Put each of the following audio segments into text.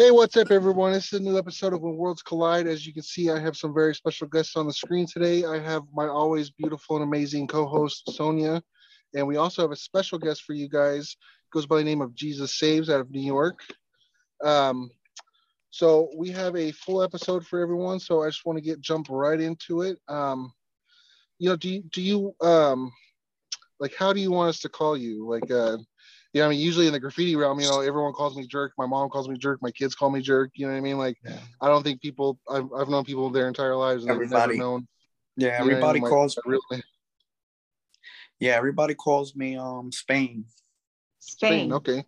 Hey, what's up, everyone? This is a new episode of When Worlds Collide. As you can see, I have some very special guests on the screen today. I have my always beautiful and amazing co-host Sonia, and we also have a special guest for you guys. Goes by the name of Jesus Saves out of New York. Um, so we have a full episode for everyone. So I just want to get jump right into it. Um, you know, do you, do you um, like how do you want us to call you? Like, uh, yeah, I mean, usually in the graffiti realm, you know, everyone calls me jerk. My mom calls me jerk. My kids call me jerk. You know what I mean? Like, yeah. I don't think people. I've, I've known people their entire lives and everybody. they've never known. Yeah, everybody calls. Like, really, yeah, everybody calls me um Spain. Spain. Spain. Okay.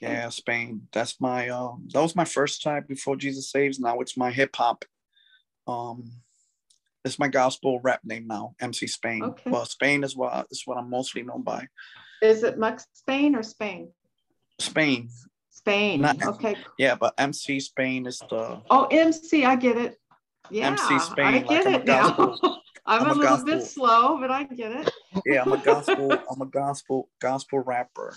Yeah, Spain. That's my um. That was my first time before Jesus saves. Now it's my hip hop. Um, it's my gospel rap name now, MC Spain. Okay. Well, Spain is what is what I'm mostly known by. Is it Max Spain or Spain? Spain. Spain. Not, okay. Yeah, but MC Spain is the. Oh, MC, I get it. Yeah, MC Spain. I get like it now. I'm, I'm, a, a little gospel. bit slow, but I get it. yeah, I'm a gospel. I'm a gospel gospel rapper.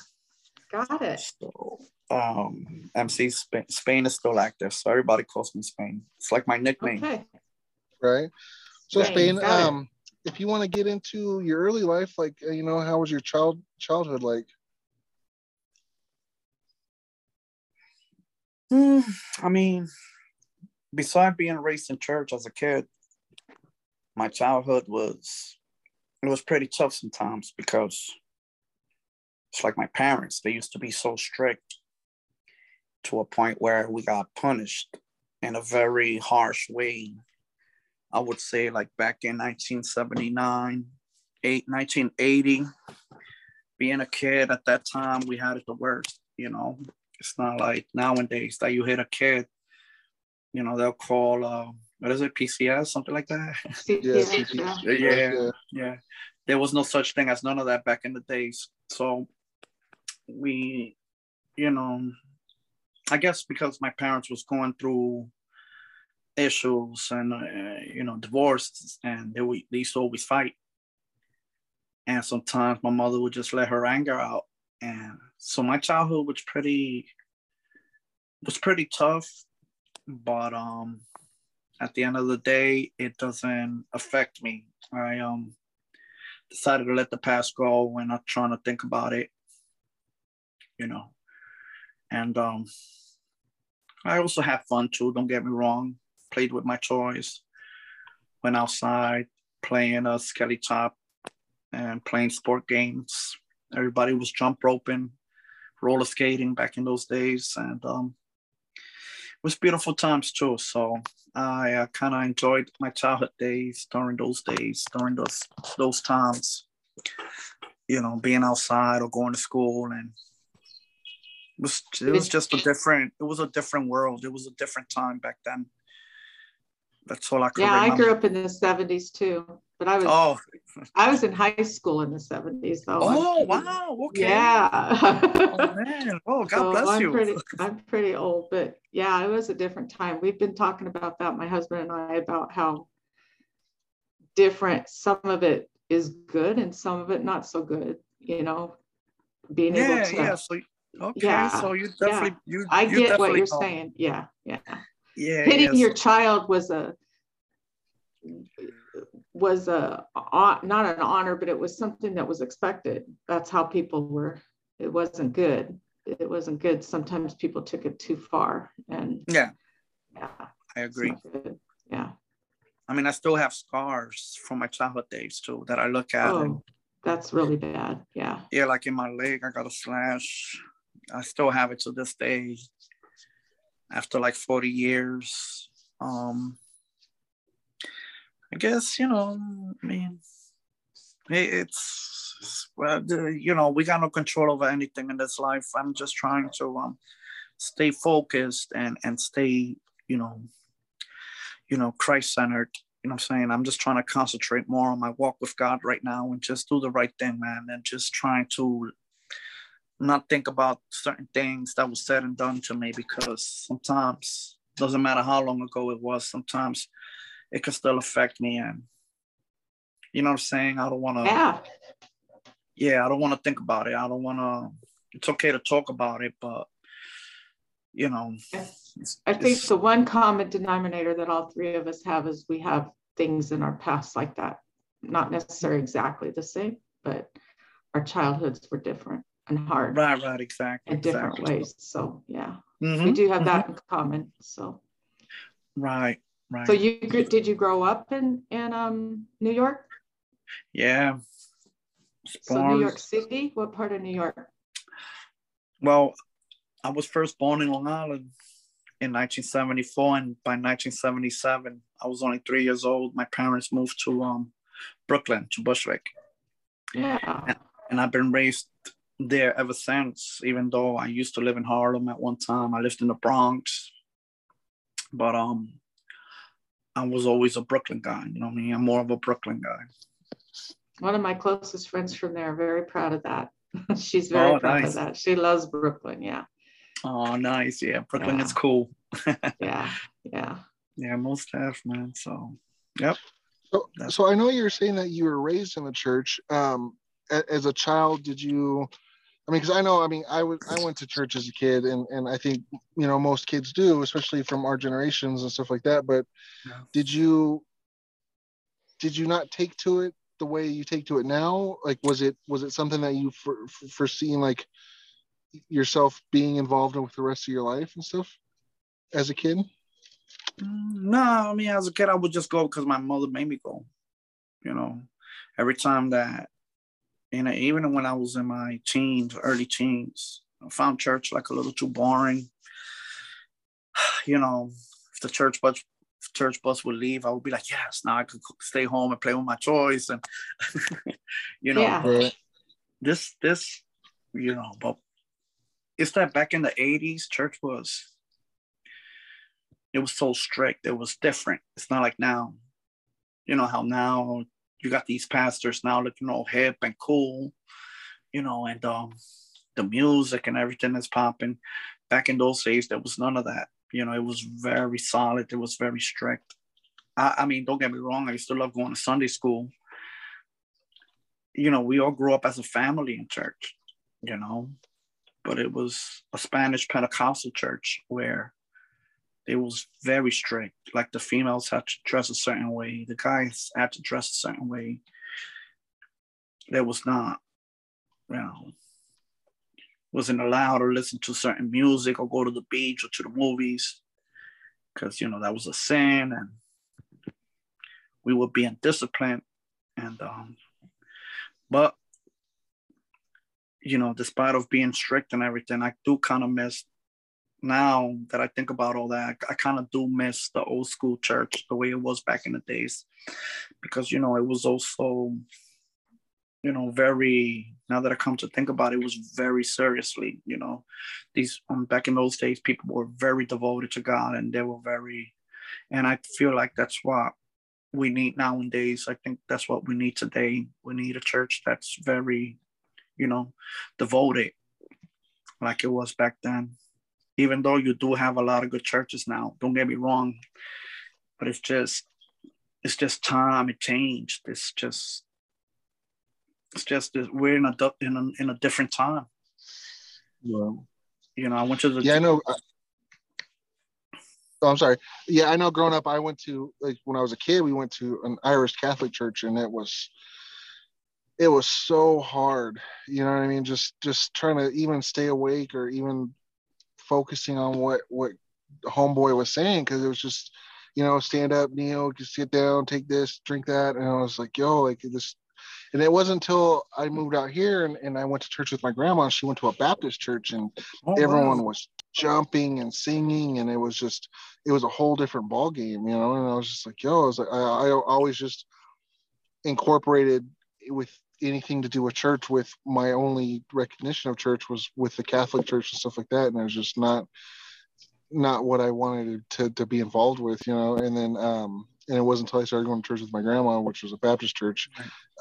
Got it. So, um, MC Spain, Spain is still active, so everybody calls me Spain. It's like my nickname. Okay. Right. So Spain, Spain um, if you want to get into your early life, like uh, you know, how was your child childhood like? Mm, I mean, besides being raised in church as a kid, my childhood was it was pretty tough sometimes because it's like my parents, they used to be so strict to a point where we got punished in a very harsh way I would say like back in 1979, eight, 1980, being a kid at that time, we had it the worst, you know. It's not like nowadays that you hit a kid, you know, they'll call, uh, what is it, PCS, something like that? Yeah, yeah, yeah, yeah. There was no such thing as none of that back in the days. So we, you know, I guess because my parents was going through issues and uh, you know divorced and they, they used to always fight. And sometimes my mother would just let her anger out. And so my childhood was pretty was pretty tough but um at the end of the day it doesn't affect me. I um decided to let the past go and not trying to think about it you know. And um i also have fun too don't get me wrong played with my toys, went outside playing a skelly top and playing sport games. Everybody was jump roping, roller skating back in those days, and um, it was beautiful times too. So I uh, kind of enjoyed my childhood days during those days, during those those times. You know, being outside or going to school, and it was it was just a different. It was a different world. It was a different time back then. That's all I can yeah, remember. I grew up in the 70s too, but I was oh. I was in high school in the 70s though. Oh wow, okay. Yeah. oh man. Oh God so bless I'm you. Pretty, I'm pretty old, but yeah, it was a different time. We've been talking about that, my husband and I, about how different some of it is good and some of it not so good, you know. Being yeah, able to yeah. So okay, yeah, so you definitely yeah. you I you get what you're saying. Yeah, yeah yeah hitting yes. your child was a was a not an honor but it was something that was expected. That's how people were. It wasn't good. It wasn't good. Sometimes people took it too far and yeah. Yeah. I agree. yeah. I mean i still have scars from my childhood days too that i look at oh, and, that's really bad. Yeah. Yeah like in my leg i got a slash. I still have it to this day after like 40 years. Um, I guess, you know, I mean, it's, well, you know, we got no control over anything in this life. I'm just trying to um, stay focused and, and stay, you know, you know, Christ centered. You know I'm saying? I'm just trying to concentrate more on my walk with God right now and just do the right thing, man, and just trying to not think about certain things that was said and done to me because sometimes doesn't matter how long ago it was sometimes it can still affect me and you know what i'm saying? I don't want to yeah. Yeah i don't want to think about it. I don't want to it's okay to talk about it but you know I think the one common denominator that all three of us have is we have things in our past like that. Not necessarily exactly the same, but our childhoods were different and hard. Right, right, exactly. In different exactly. ways. So yeah, Mhm, we do have mhm. that in common. So Right, right. so you did you grow up in in um New York? yeah. So New York City? What part of New York? Well, I was first born in Long Island in 1974, and by 1977, I was only three years old. My parents moved to um, Brooklyn, to Bushwick, Yeah. and I've been raised there ever since. Even though I used to live in Harlem at one time, I lived in the Bronx, but um, I was always a Brooklyn guy. You know what I mean? I'm more of a Brooklyn guy. One of my closest friends from there, very proud of that. She's very Oh, proud nice. of that. She loves Brooklyn. Yeah. Oh, nice. Yeah, Brooklyn Yeah. is cool. Yeah. Yeah. yeah, most have, man. So, yep. So, so I know you're saying that you were raised in the church. Um, as a child, did you? I mean, because I know, I mean, I was I went to church as a kid, and and I think you know most kids do, especially from our generations and stuff like that. But Yeah. did you? Did you not take to it the way you take to it now? Like, was it was it something that you for, for, foreseen like yourself being involved in with the rest of your life and stuff as a kid? Mm, No, I mean, as a kid, I would just go because my mother made me go. You know, every time that, know, even when I was in my teens, early teens, I found church like a little too boring. You know, if the church bus, church bus would leave, I would be like, yes, now I could stay home and play with my toys, and you know, Yeah. this, this, you know, but it's that back in the '80s, church was it was so strict. It was different. It's not like now. You know how now you got these pastors now looking all hip and cool, you know, and um the music and everything is popping. Back in those days, there was none of that. You know, it was very solid. It was very strict. I, I mean, don't get me wrong. I used to love going to Sunday school. You know, we all grew up as a family in church. You know, but it was a Spanish Pentecostal church where it was very strict. Like the females had to dress a certain way, the guys had to dress a certain way. There was not, you know, wasn't allowed to listen to certain music or go to the beach or to the movies because you know that was a sin and we were being disciplined and um but you know despite of being strict and everything i do kind of miss now that I think about all that, I kind of do miss the old school church the way it was back in the days, because you know it was also, you know, very. Now that I come to think about it, it was very seriously. You know, these um, back in those days, people were very devoted to God, and they were very, and I feel like that's what we need nowadays. I think that's what we need today. We need a church that's very, you know, devoted, like it was back then even though you do have a lot of good churches now don't get me wrong but it's just it's just time it changed. It's just it's just we're in a in a, in a different time. Yeah. you know i went to the yeah i know uh, oh i'm sorry. Yeah i know growing up i went to like when i was a kid we went to an irish catholic church and it was it was so hard. You know what i mean? Just just trying to even stay awake or even focusing on what what the homeboy was saying because it was just you know stand up kneel just sit down take this drink that and i was like yo like this and it wasn't until i moved out here and, and i went to church with my grandma she went to a baptist church and Oh, everyone wow. was jumping and singing and it was just it was a whole different ball game you know and i was just like yo i was like i, I always just incorporated with anything to do with church with my only recognition of church was with the catholic church and stuff like that and it was just not not what i wanted to, to be involved with you know? And then um and it wasn't until i started going to church with my grandma which was a baptist church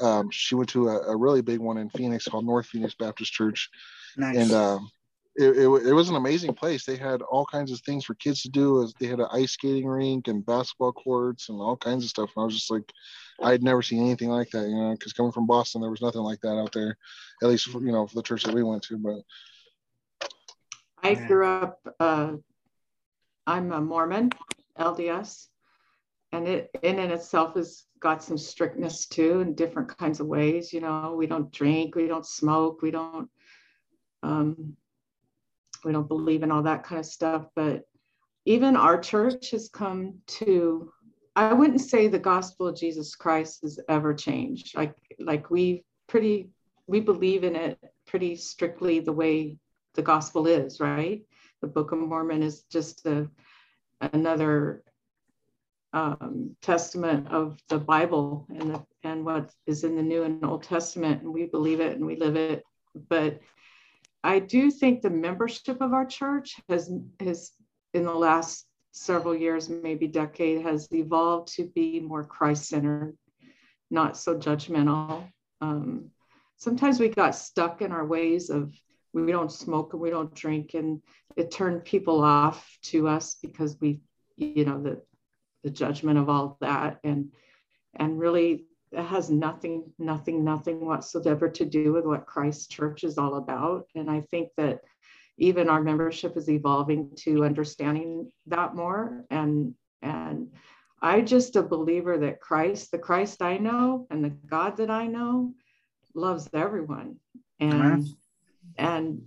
um she went to a, a really big one in phoenix called north phoenix baptist church. Nice. and um, it, it, it was an amazing place. They had all kinds of things for kids to do. They had an ice skating rink and basketball courts and all kinds of stuff. And I was just like, I had never seen anything like that, you know, because coming from Boston, there was nothing like that out there, at least for, you know for the church that we went to. But I grew up uh, I'm a Mormon, LDS, and it in and itself has got some strictness too in different kinds of ways. You know, we don't drink, we don't smoke, we don't um, we don't believe in all that kind of stuff. But even our church has come to I wouldn't say the gospel of Jesus Christ has ever changed. Like like we pretty we believe in it pretty strictly the way the gospel is, right? The Book of Mormon is just a, another um, testament of the Bible and the, and what is in the New and Old Testament, and we believe it and we live it. But I do think the membership of our church has has in the last several years, maybe decade, has evolved to be more Christ centered, not so judgmental. Um, sometimes we got stuck in our ways of we don't smoke and we don't drink, and it turned people off to us because we, you know, the the judgment of all that, and and really it has nothing, nothing, nothing whatsoever to do with what Christ Church is all about. And I think that even our membership is evolving to understanding that more and and I just a believer that Christ, the Christ I know and the God that I know loves everyone. And and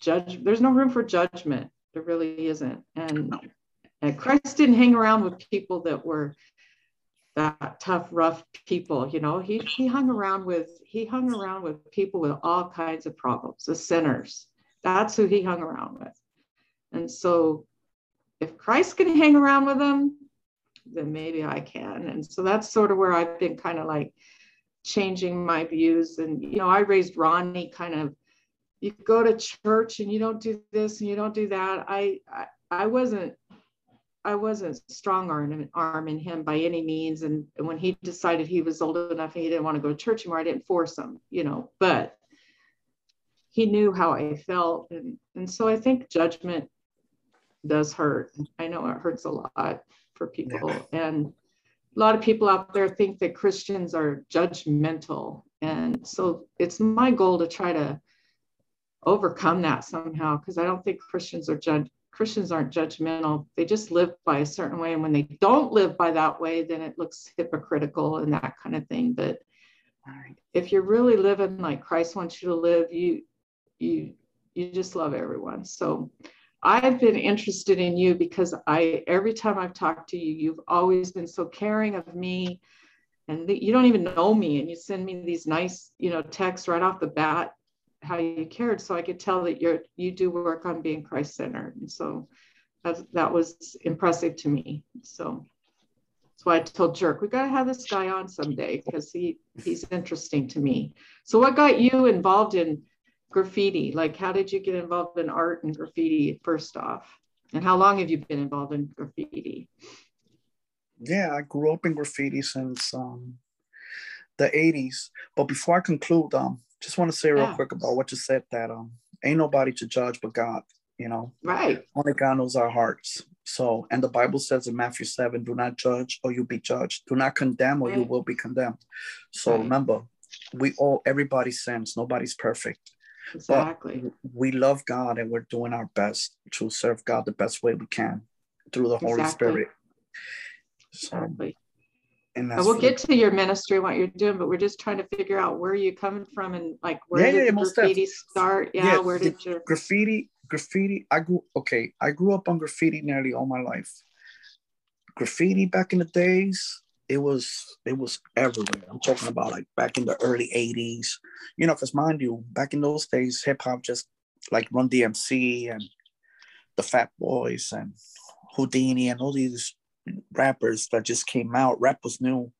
judge there's no room for judgment. There really isn't. And, and Christ didn't hang around with people that were that tough, rough people. You know, he he hung around with he hung around with people with all kinds of problems, the sinners. That's who he hung around with. And so if Christ can hang around with them, then maybe I can. And so that's sort of where I've been kind of like changing my views. And you know, I raised Ronnie kind of you go to church and you don't do this and you don't do that. I I, I wasn't I wasn't strong arm, arm in him by any means. And, when he decided he was old enough and he didn't want to go to church anymore, I didn't force him, you know, but he knew how I felt. And, and so I think judgment does hurt. I know it hurts a lot for people. Yeah. And a lot of people out there think that Christians are judgmental. And so it's my goal to try to overcome that somehow because I don't think Christians are judge, Christians aren't judgmental. They just live by a certain way. And when they don't live by that way, then it looks hypocritical and that kind of thing. But if you're really living like Christ wants you to live, you you you just love everyone. So I've been interested in you because I every time I've talked to you, you've always been so caring of me. And the, you don't even know me, and you send me these nice, you know, texts right off the bat how you cared so i could tell that you're you do work on being christ centered and so that, that was impressive to me so. That's why i told jerk we got to have this guy on someday because he he's interesting to me. So what got you involved in graffiti? Like how did you get involved in art and graffiti first off? And how long have you been involved in graffiti? Yeah i grew up in graffiti since um, the 80s but before i conclude um just want to say real yeah. quick about what you said that um ain't nobody to judge but God, you know. Right. Only God knows our hearts. So, and the Bible says in Matthew 7, do not judge or you'll be judged. Do not condemn or right. you will be condemned. So right. remember, we all everybody sins, nobody's perfect. Exactly. But we love God and we're doing our best to serve God the best way we can through the Holy exactly. Spirit. So, exactly and we'll get to your ministry, what you're doing, but we're just trying to figure out where you're coming from and like where yeah, did yeah, graffiti start? Yeah, yeah, where did your graffiti? Graffiti. I grew okay. I grew up on graffiti nearly all my life. Graffiti back in the days, it was it was everywhere. I'm talking about like back in the early '80s. You know, because mind you, back in those days, hip hop just like Run DMC and the Fat Boys and Whodini and all these rappers that just came out. Rap was new,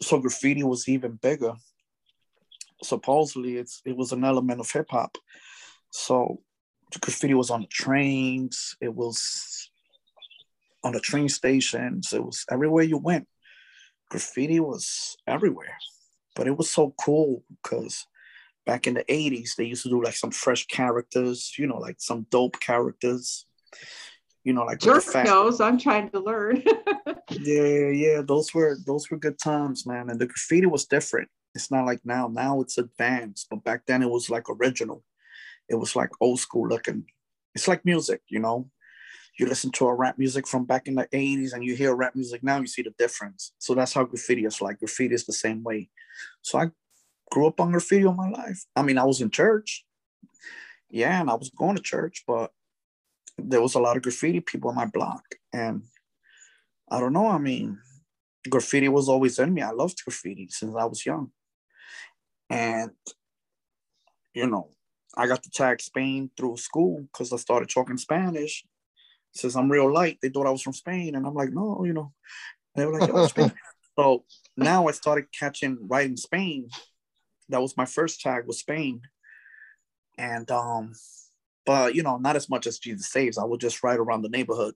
so graffiti was even bigger. Supposedly, it's it was an element of hip hop. So graffiti was on the trains. It was on the train stations. It was everywhere you went. Graffiti was everywhere, but it was so cool because back in the 80s they used to do like some fresh characters you know like some dope characters you know, like jerk knows. I'm trying to learn. yeah, yeah, those were those were good times, man. And the graffiti was different. It's not like now. Now it's advanced, but back then it was like original. It was like old school looking. It's like music, you know. you listen to a rap music from back in the 80s and you hear rap music now, you see the difference. So that's how graffiti is like. Graffiti is the same way. So I grew up on graffiti all my life. I mean, I was in church. Yeah, and I was going to church, but there was a lot of graffiti people on my block. And I don't know, I mean, graffiti was always in me. I loved graffiti since I was young. And, you know, I got to tag Spain through school because I started talking Spanish. Says I'm real light. They thought I was from Spain, and I'm like, no, you know. they were like, oh, Spain. so now I started catching right in Spain. That was my first tag was Spain, and um, but you know, not as much as Jesus saves. I would just ride around the neighborhood.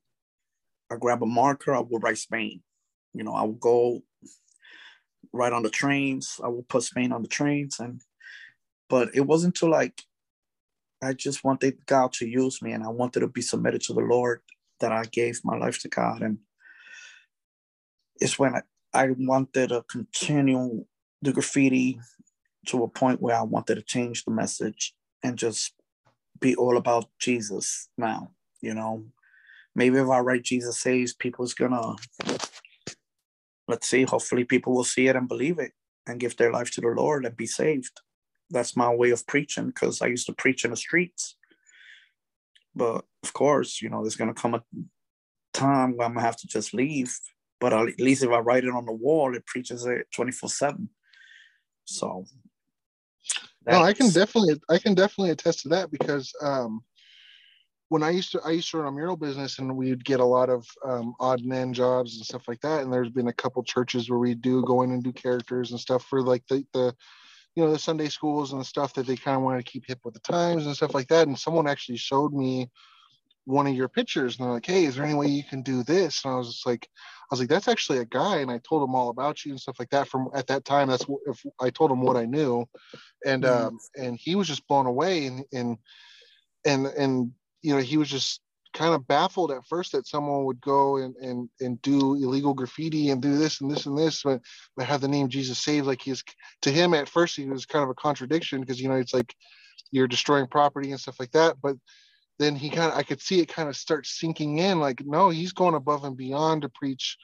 I grab a marker. I would write Spain. You know, I would go right on the trains. I would put Spain on the trains, and but it wasn't to like I just wanted God to use me and I wanted to be submitted to the Lord that I gave my life to God. And it's when I, I wanted to continue the graffiti to a point where I wanted to change the message and just be all about Jesus now, you know. Maybe if I write Jesus saves, people's gonna let's see, hopefully people will see it and believe it and give their life to the Lord and be saved that's my way of preaching because I used to preach in the streets. But of course, you know, there's gonna come a time where I'm gonna have to just leave. But at least if I write it on the wall, it preaches it 24-7. So no, I can definitely I can definitely attest to that because um when I used to I used to run a mural business and we'd get a lot of um, odd and end jobs and stuff like that. And there's been a couple churches where we do go in and do characters and stuff for like the the you know the Sunday schools and the stuff that they kind of wanted to keep hip with the times and stuff like that. And someone actually showed me one of your pictures and they're like, "Hey, is there any way you can do this?" And I was just like, "I was like, that's actually a guy." And I told him all about you and stuff like that. From at that time, that's what, if I told him what I knew, and mm-hmm. um, and he was just blown away and and and and you know he was just kind of baffled at first that someone would go and, and, and do illegal graffiti and do this and this and this, but, but have the name Jesus saved. Like he's to him at first, he was kind of a contradiction because, you know, it's like you're destroying property and stuff like that. But then he kind of, I could see it kind of start sinking in like, no, he's going above and beyond to preach,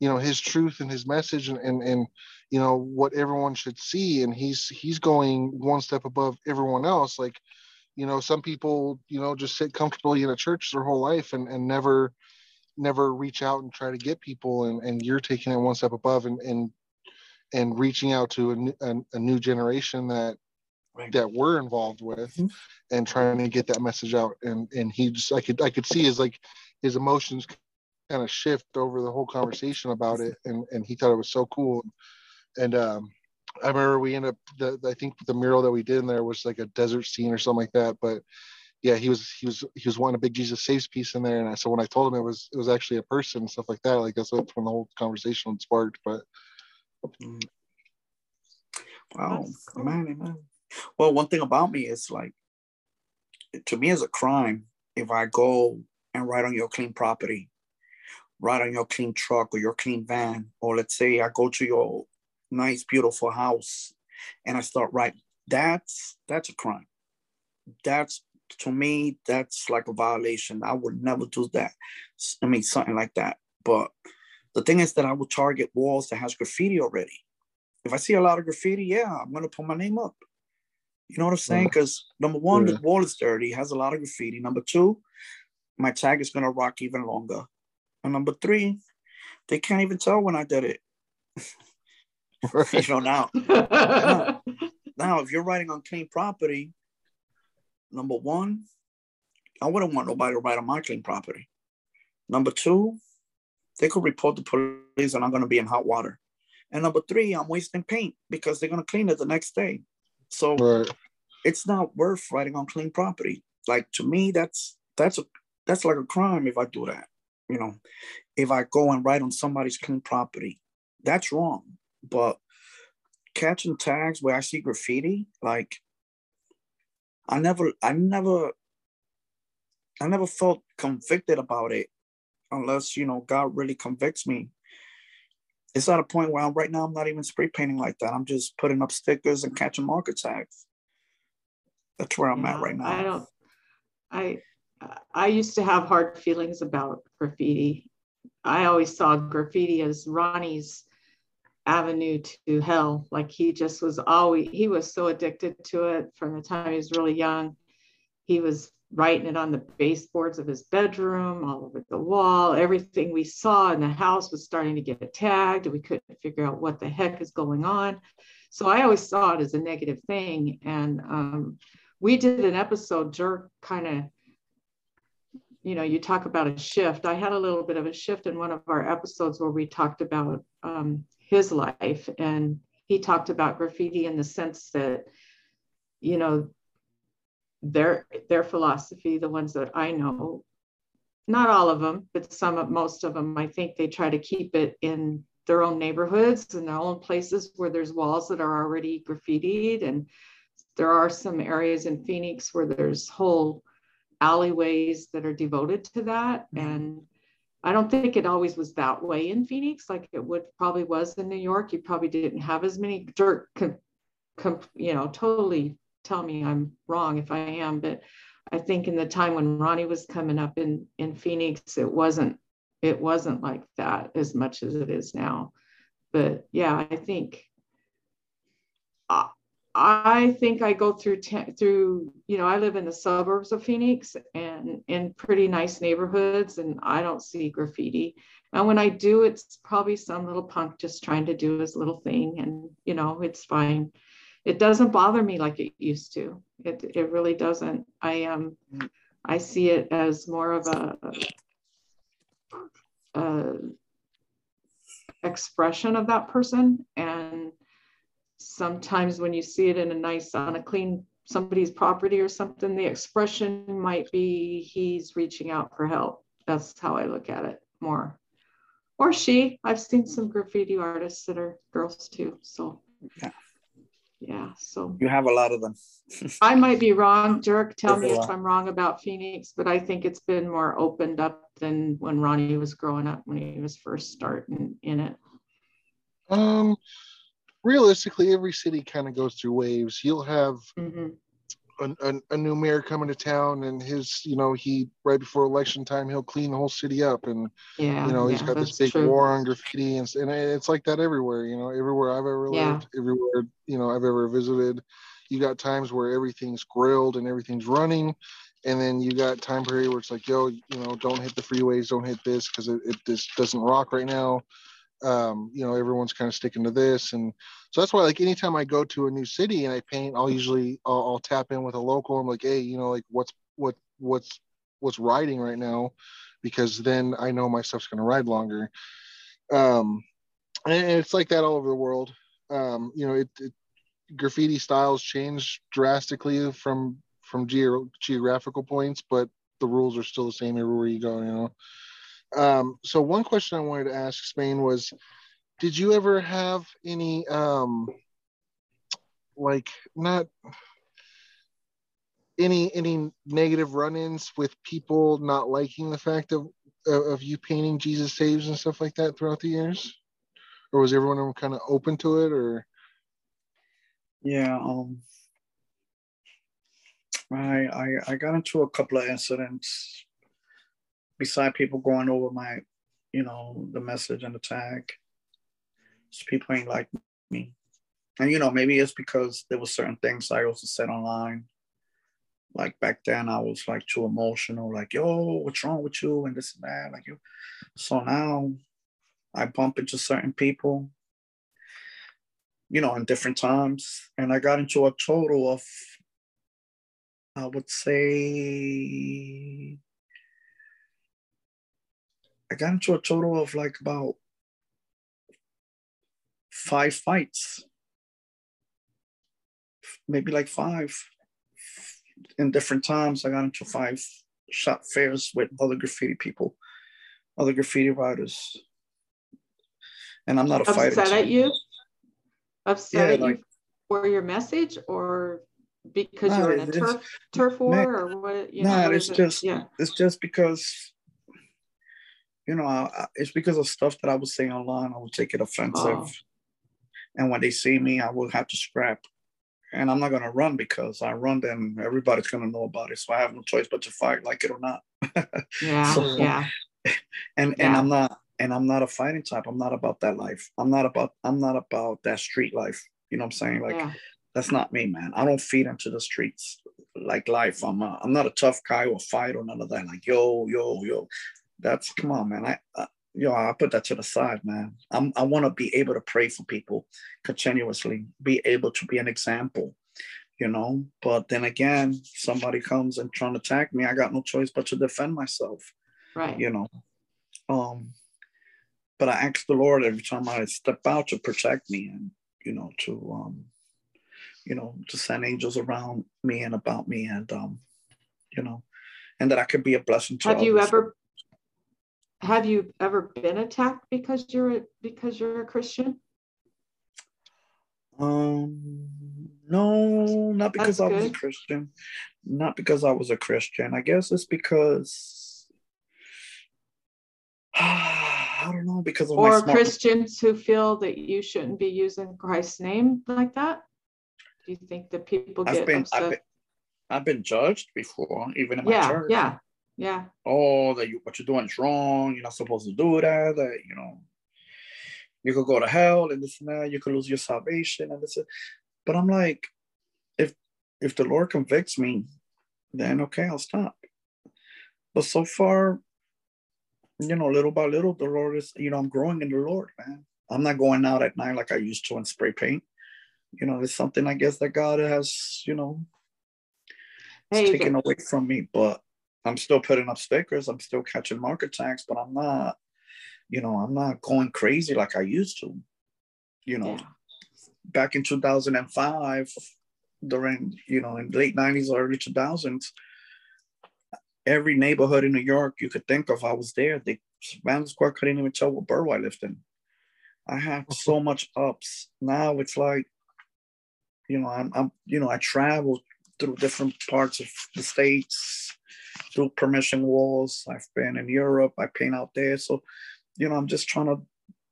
you know, his truth and his message and, and, and, you know, what everyone should see. And he's, he's going one step above everyone else. Like, you know some people you know just sit comfortably in a church their whole life and, and never never reach out and try to get people and, and you're taking it one step above and and, and reaching out to a, a, a new generation that right. that we're involved with mm-hmm. and trying to get that message out and and he just i could i could see his like his emotions kind of shift over the whole conversation about it and and he thought it was so cool and um I remember we ended up the, I think the mural that we did in there was like a desert scene or something like that. But yeah, he was he was he was wanting a big Jesus saves piece in there. And I, so when I told him it was it was actually a person and stuff like that, like that's what when the whole conversation sparked. But mm. wow, cool. man, man. Well, one thing about me is like to me it's a crime if I go and ride on your clean property, ride on your clean truck or your clean van, or let's say I go to your nice, beautiful house, and I start writing. That's that's a crime. That's to me, that's like a violation. I would never do that. I mean, something like that. But the thing is that I will target walls that has graffiti already. If I see a lot of graffiti, yeah, I'm gonna put my name up. You know what I'm saying? Because number one, yeah. the wall is dirty, has a lot of graffiti. Number two, my tag is gonna rock even longer. And number three, they can't even tell when I did it. you know now, now, now if you're writing on clean property, number one, I wouldn't want nobody to write on my clean property. Number two, they could report the police and I'm going to be in hot water. And number three, I'm wasting paint because they're going to clean it the next day. So right. It's not worth writing on clean property. Like to me, that's that's a that's like a crime if I do that. You know, if I go and write on somebody's clean property, that's wrong. But catching tags where I see graffiti, like I never, I never, I never felt convicted about it, unless you know God really convicts me. It's at a point where I'm right now. I'm not even spray painting like that. I'm just putting up stickers and catching marker tags. That's where I'm yeah, at right now. I don't. I I used to have hard feelings about graffiti. I always saw graffiti as Ronnie's avenue to hell. Like he just was always, he was so addicted to it from the time he was really young. He was writing it on the baseboards of his bedroom, all over the wall. Everything we saw in the house was starting to get tagged. We couldn't figure out what the heck is going on. So I always saw it as a negative thing. And um, we did an episode, Jerk kind of, you know, you talk about a shift. I had a little bit of a shift in one of our episodes where we talked about um, his life. And he talked about graffiti in the sense that, you know, their their philosophy, the ones that I know, not all of them, but some of most of them, I think they try to keep it in their own neighborhoods and their own places where there's walls that are already graffitied. And there are some areas in Phoenix where there's whole alleyways that are devoted to that. Mm-hmm. And I don't think it always was that way in Phoenix, like it would probably was in New York. You probably didn't have as many dirt, com, com, you know, totally tell me I'm wrong if I am, but I think in the time when Ronnie was coming up in in Phoenix, it wasn't it wasn't like that as much as it is now. But yeah, I think I, think I go through te- through you know I live in the suburbs of Phoenix and in pretty nice neighborhoods, and I don't see graffiti. And when I do, it's probably some little punk just trying to do his little thing, and you know it's fine it doesn't bother me like it used to. It it really doesn't. I um I see it as more of a, a expression of that person and sometimes when you see it in a nice on a clean somebody's property or something the expression might be he's reaching out for help. That's how i look at it more. Or she. I've seen some graffiti artists that are girls too so. Yeah. Yeah so. You have a lot of them. I might be wrong. Jerk tell me if i'm wrong about phoenix but i think it's been more opened up than when ronnie was growing up when he was first starting in it. Um realistically every city kind of goes through waves you'll have mm-hmm a, a, a, new mayor coming to town and his you know he right before election time he'll clean the whole city up and yeah you know yeah, he's got this big true. war on graffiti and, and it's like that everywhere you know everywhere i've ever yeah. lived everywhere you know i've ever visited you got times where everything's grilled and everything's running and then you got time period where it's like yo you know don't hit the freeways don't hit this because it, it just doesn't rock right now um, you know everyone's kind of sticking to this. And so that's why like anytime i go to a new city and i paint i'll usually I'll, I'll, tap in with a local. I'm like hey you know like what's what what's what's riding right now? Because then i know my stuff's going to ride longer. Um and it's like that all over the world. Um you know it, it graffiti styles change drastically from from ge- geographical points but the rules are still the same everywhere you go you know um, so one question I wanted to ask Spain was, did you ever have any um, like not any any negative run-ins with people not liking the fact of of you painting Jesus saves and stuff like that throughout the years, or was everyone kind of open to it, or? Yeah, um, I I I got into a couple of incidents beside people going over my, you know, the message and the tag, people ain't like me. And you know, maybe it's because there was certain things I also said online. Like back then, I was like too emotional, like, yo, what's wrong with you? And this and that. Like you. So now I bump into certain people, you know, in different times. And I got into a total of I would say I got into a total of like about five fights, maybe like five in different times. I got into five shot fairs with other graffiti people, other graffiti writers. And I'm not a Upset fighter. Upset at you? Upset yeah, at like, you for your message or because you're in a turf turf war or what? You no, it's just yeah. it's just because you know, I, it's because of stuff that I was saying online. I would take it offensive, oh. and when they see me, I will have to scrap. and I'm not gonna run because I run, then everybody's gonna know about it. So I have no choice but to fight, like it or not. yeah, so, yeah. And yeah. and I'm not and I'm not a fighting type. I'm not about that life. I'm not about I'm not about that street life. You know what I'm saying? Like yeah. that's not me, man. I don't feed into the streets like life. I'm a, I'm not a tough guy or fight or none of that. Like yo yo yo, that's come on, man. I, I yo, I put that to the side, man. I'm, I want to be able to pray for people continuously, be able to be an example, you know. But then again, somebody comes and trying to attack me, I got no choice but to defend myself, right? You know. Um, but I ask the Lord every time I step out to protect me and you know to um, you know to send angels around me and about me and um, you know, and that I could be a blessing to. Have others. you ever have you ever been attacked because you're a, because you're a Christian? Um, no, not because That's I was good. a Christian. Not because I was a Christian. I guess it's because I don't know because of or Christians who feel that you shouldn't be using Christ's name like that. Do you think that people get I've been, upset? I've been, I've been judged before, even in my yeah, church. Yeah, yeah. Oh, that you what you're doing is wrong. You're not supposed to do that. That you know, you could go to hell and this and that. You could lose your salvation and this. But I'm like, if if the Lord convicts me, then okay, I'll stop. But so far, you know, little by little, the Lord is, you know, I'm growing in the Lord, man. I'm not going out at night like I used to and spray paint. You know, it's something I guess that God has, you know, hey, taken away from me. But I'm still putting up stickers. I'm still catching marker tags, but I'm not, you know, I'm not going crazy like I used to. You know, yeah. back in 2005, during, you know, in late 90s, early 2000s, every neighborhood in New York you could think of, I was there. The Madison Square couldn't even tell what borough I lived in. I have so much ups. Now it's like, you know, I'm, I'm you know, I travel through different parts of the states through permission walls. I've been in Europe. I paint out there. So, you know, I'm just trying to,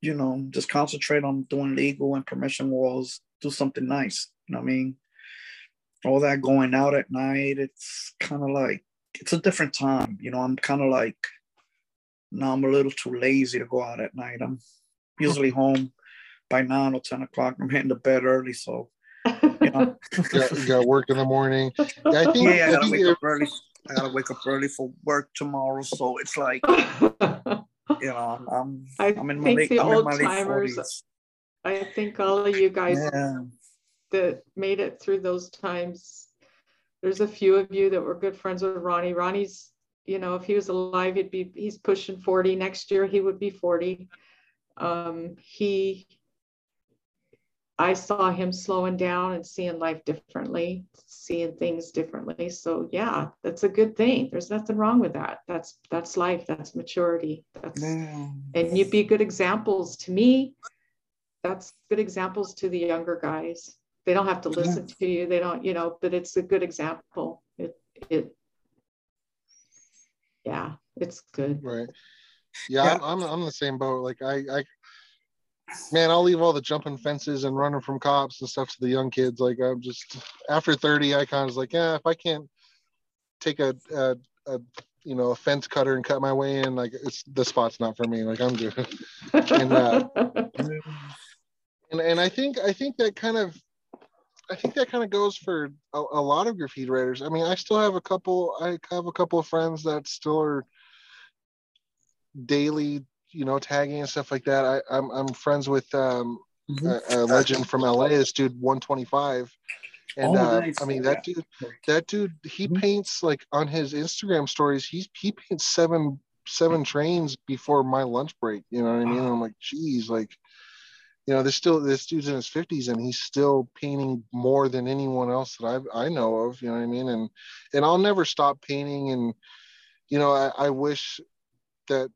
you know, just concentrate on doing legal and permission walls, do something nice. You know what I mean? All that going out at night, it's kind of like, it's a different time. You know, I'm kind of like, now I'm a little too lazy to go out at night. I'm usually home by nine or 10 o'clock. I'm heading to bed early. So, you know, got, got work in the morning. Yeah, I think, yeah, I gotta wake up early. I gotta wake up early for work tomorrow, so it's like you know, I'm I am in my late, I'm in my late timers, 40s. I think all of you guys yeah. that made it through those times. There's a few of you that were good friends with Ronnie. Ronnie's, you know, if he was alive, he'd be he's pushing 40. Next year he would be 40. Um, he I saw him slowing down and seeing life differently, seeing things differently. So yeah, that's a good thing. There's nothing wrong with that. That's that's life. That's maturity. That's and you'd be good examples to me. That's good examples to the younger guys. They don't have to listen yeah. to you. They don't, you know, but it's a good example. It it yeah, it's good. Right. Yeah, yeah. I'm, I'm I'm the same boat. Like I I man, I'll leave all the jumping fences and running from cops and stuff to the young kids. Like I'm just after 30, I kind of like, yeah, if I can't take a, a, a you know a fence cutter and cut my way in, like it's the spot's not for me. Like I'm good. and, uh, and and I think I think that kind of I think that kind of goes for a, a lot of graffiti writers. I mean, I still have a couple. I have a couple of friends that still are daily you know, tagging and stuff like that. I, I'm I'm friends with um, mm-hmm. a, a, legend from LA. This dude 125, and oh, uh, I mean that dude, that dude, he mm-hmm. paints like on his Instagram stories. He's he paints seven seven trains before my lunch break. You know what I mean? I'm like, geez, like, you know, there's still this dude's in his 50s and he's still painting more than anyone else that I I know of. You know what I mean? And and I'll never stop painting. And you know, I, I wish that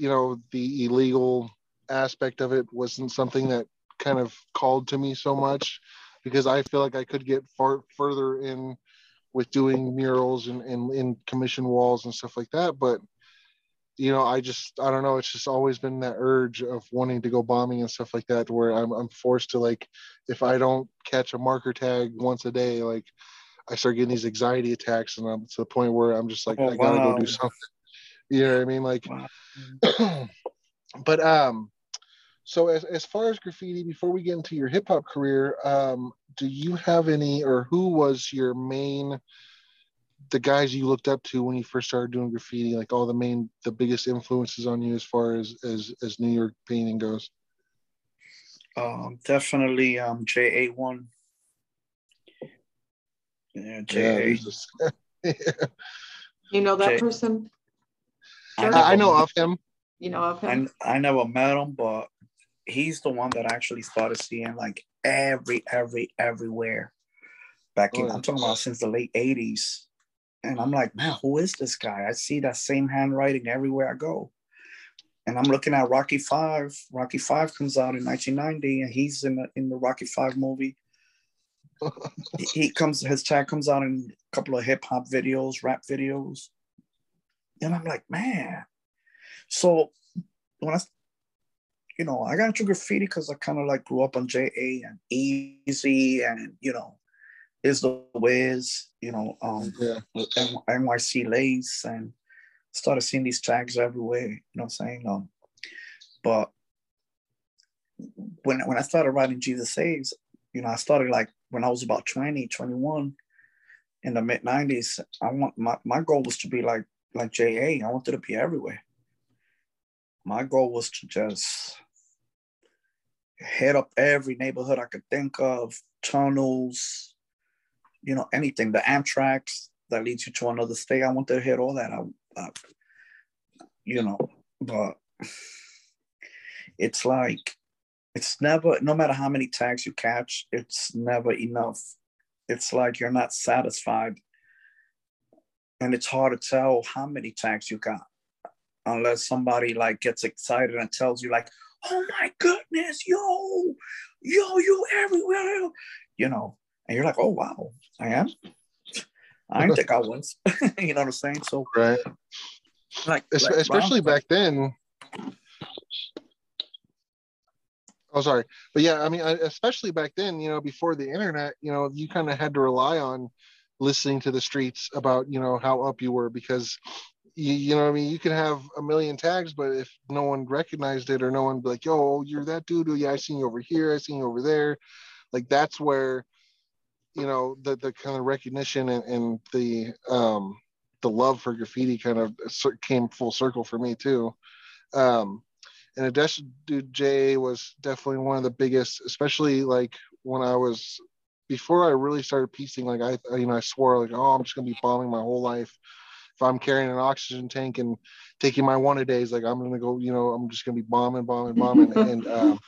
you know the illegal aspect of it wasn't something that kind of called to me so much because I feel like I could get far further in with doing murals and, and in commission walls and stuff like that. But you know, I just I don't know. It's just always been that urge of wanting to go bombing and stuff like that, where I'm I'm forced to like, if I don't catch a marker tag once a day, like I start getting these anxiety attacks, and I'm to the point where I'm just like, Oh, I gotta wow. go do something. You know what I mean? Like, Wow. but um, so as as far as graffiti, before we get into your hip hop career, um, do you have any, or who was your main? the guys you looked up to when you first started doing graffiti like all the main the biggest influences on you as far as as as new york painting goes Um, definitely um JA1. Yeah, JA. yeah there's this- You know that Okay. person? I I, I know of him You know of him? I, I never met him, but he's the one that I actually started seeing like every, every, everywhere. Back in, Oh. I'm talking about since the late 80s. And I'm like, man, who is this guy? I see that same handwriting everywhere I go. And I'm looking at Rocky Five. Rocky Five comes out in 1990, and he's in the in the Rocky Five movie. he, he comes, his tag comes out in a couple of hip hop videos, rap videos, and I'm like, man. So when I, you know, I got into graffiti because I kind of like grew up on JA and Easy, and you know, is the Wiz, you know, um, yeah NYC Lace and started seeing these tags everywhere, you know what I'm saying? Um, but when, when I started writing Jesus Saves, you know, I started like when I was about 20, 21 in the mid 90s. I want my, my goal was to be like like JA. I wanted to be everywhere. My goal was to just head up every neighborhood I could think of, tunnels, you know, anything, the Amtrak's that leads you to another state. I wanted to hit all that. I, I, you know, but it's like, it's never, no matter how many tags you catch, it's never enough. It's like you're not satisfied. And it's hard to tell how many tags you got unless somebody like gets excited and tells you like, oh my goodness, yo, yo, you everywhere, you know, and you're like, oh wow, I am. I didn't think I was. you know what I'm saying? So right like, Es- like, especially wow. back then oh sorry but yeah i mean especially back then you know before the internet you know you kind of had to rely on listening to the streets about you know how up you were because you, you know i mean? You can have a million tags but if no one recognized it or no one be like yo you're that dude oh, yeah i seen you over here i seen you over there like that's where you know the the kind of recognition and, and the um the love for graffiti kind of came full circle for me too. Um and addition dude was definitely one of the biggest especially like when i was before i really started piecing like i you know i swore like oh i'm just gonna be bombing my whole life if i'm carrying an oxygen tank and taking my one a days like i'm gonna go you know i'm just gonna be bombing bombing bombing and um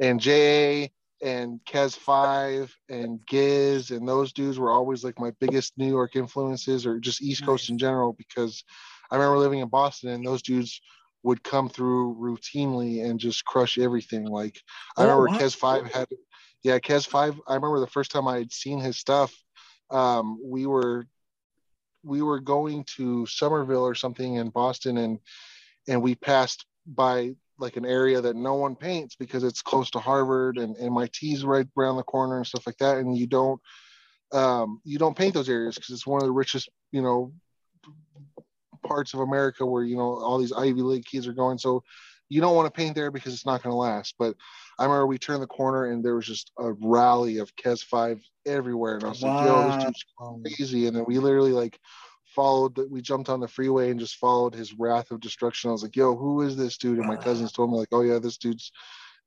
and jay and Kez Five and Giz and those dudes were always like my biggest New York influences or just East Coast in general because I remember living in Boston and those dudes would come through routinely and just crush everything. Like I Oh, remember wow. Kez Five had yeah, Kez Five, I remember the first time I had seen his stuff, um, we were we were going to Somerville or something in Boston and and we passed by like an area that no one paints because it's close to Harvard and MIT's right around the corner and stuff like that. And you don't um, you don't paint those areas because it's one of the richest, you know, parts of America where you know all these Ivy League kids are going. So you don't want to paint there because it's not going to last. But I remember we turned the corner and there was just a rally of Kez five everywhere, and I was like, "Yo, this Wow. dude's crazy!" And then we literally like followed that we jumped on the freeway and just followed his wrath of destruction. I was like, yo, who is this dude? And my cousins told me like, oh yeah, this dude's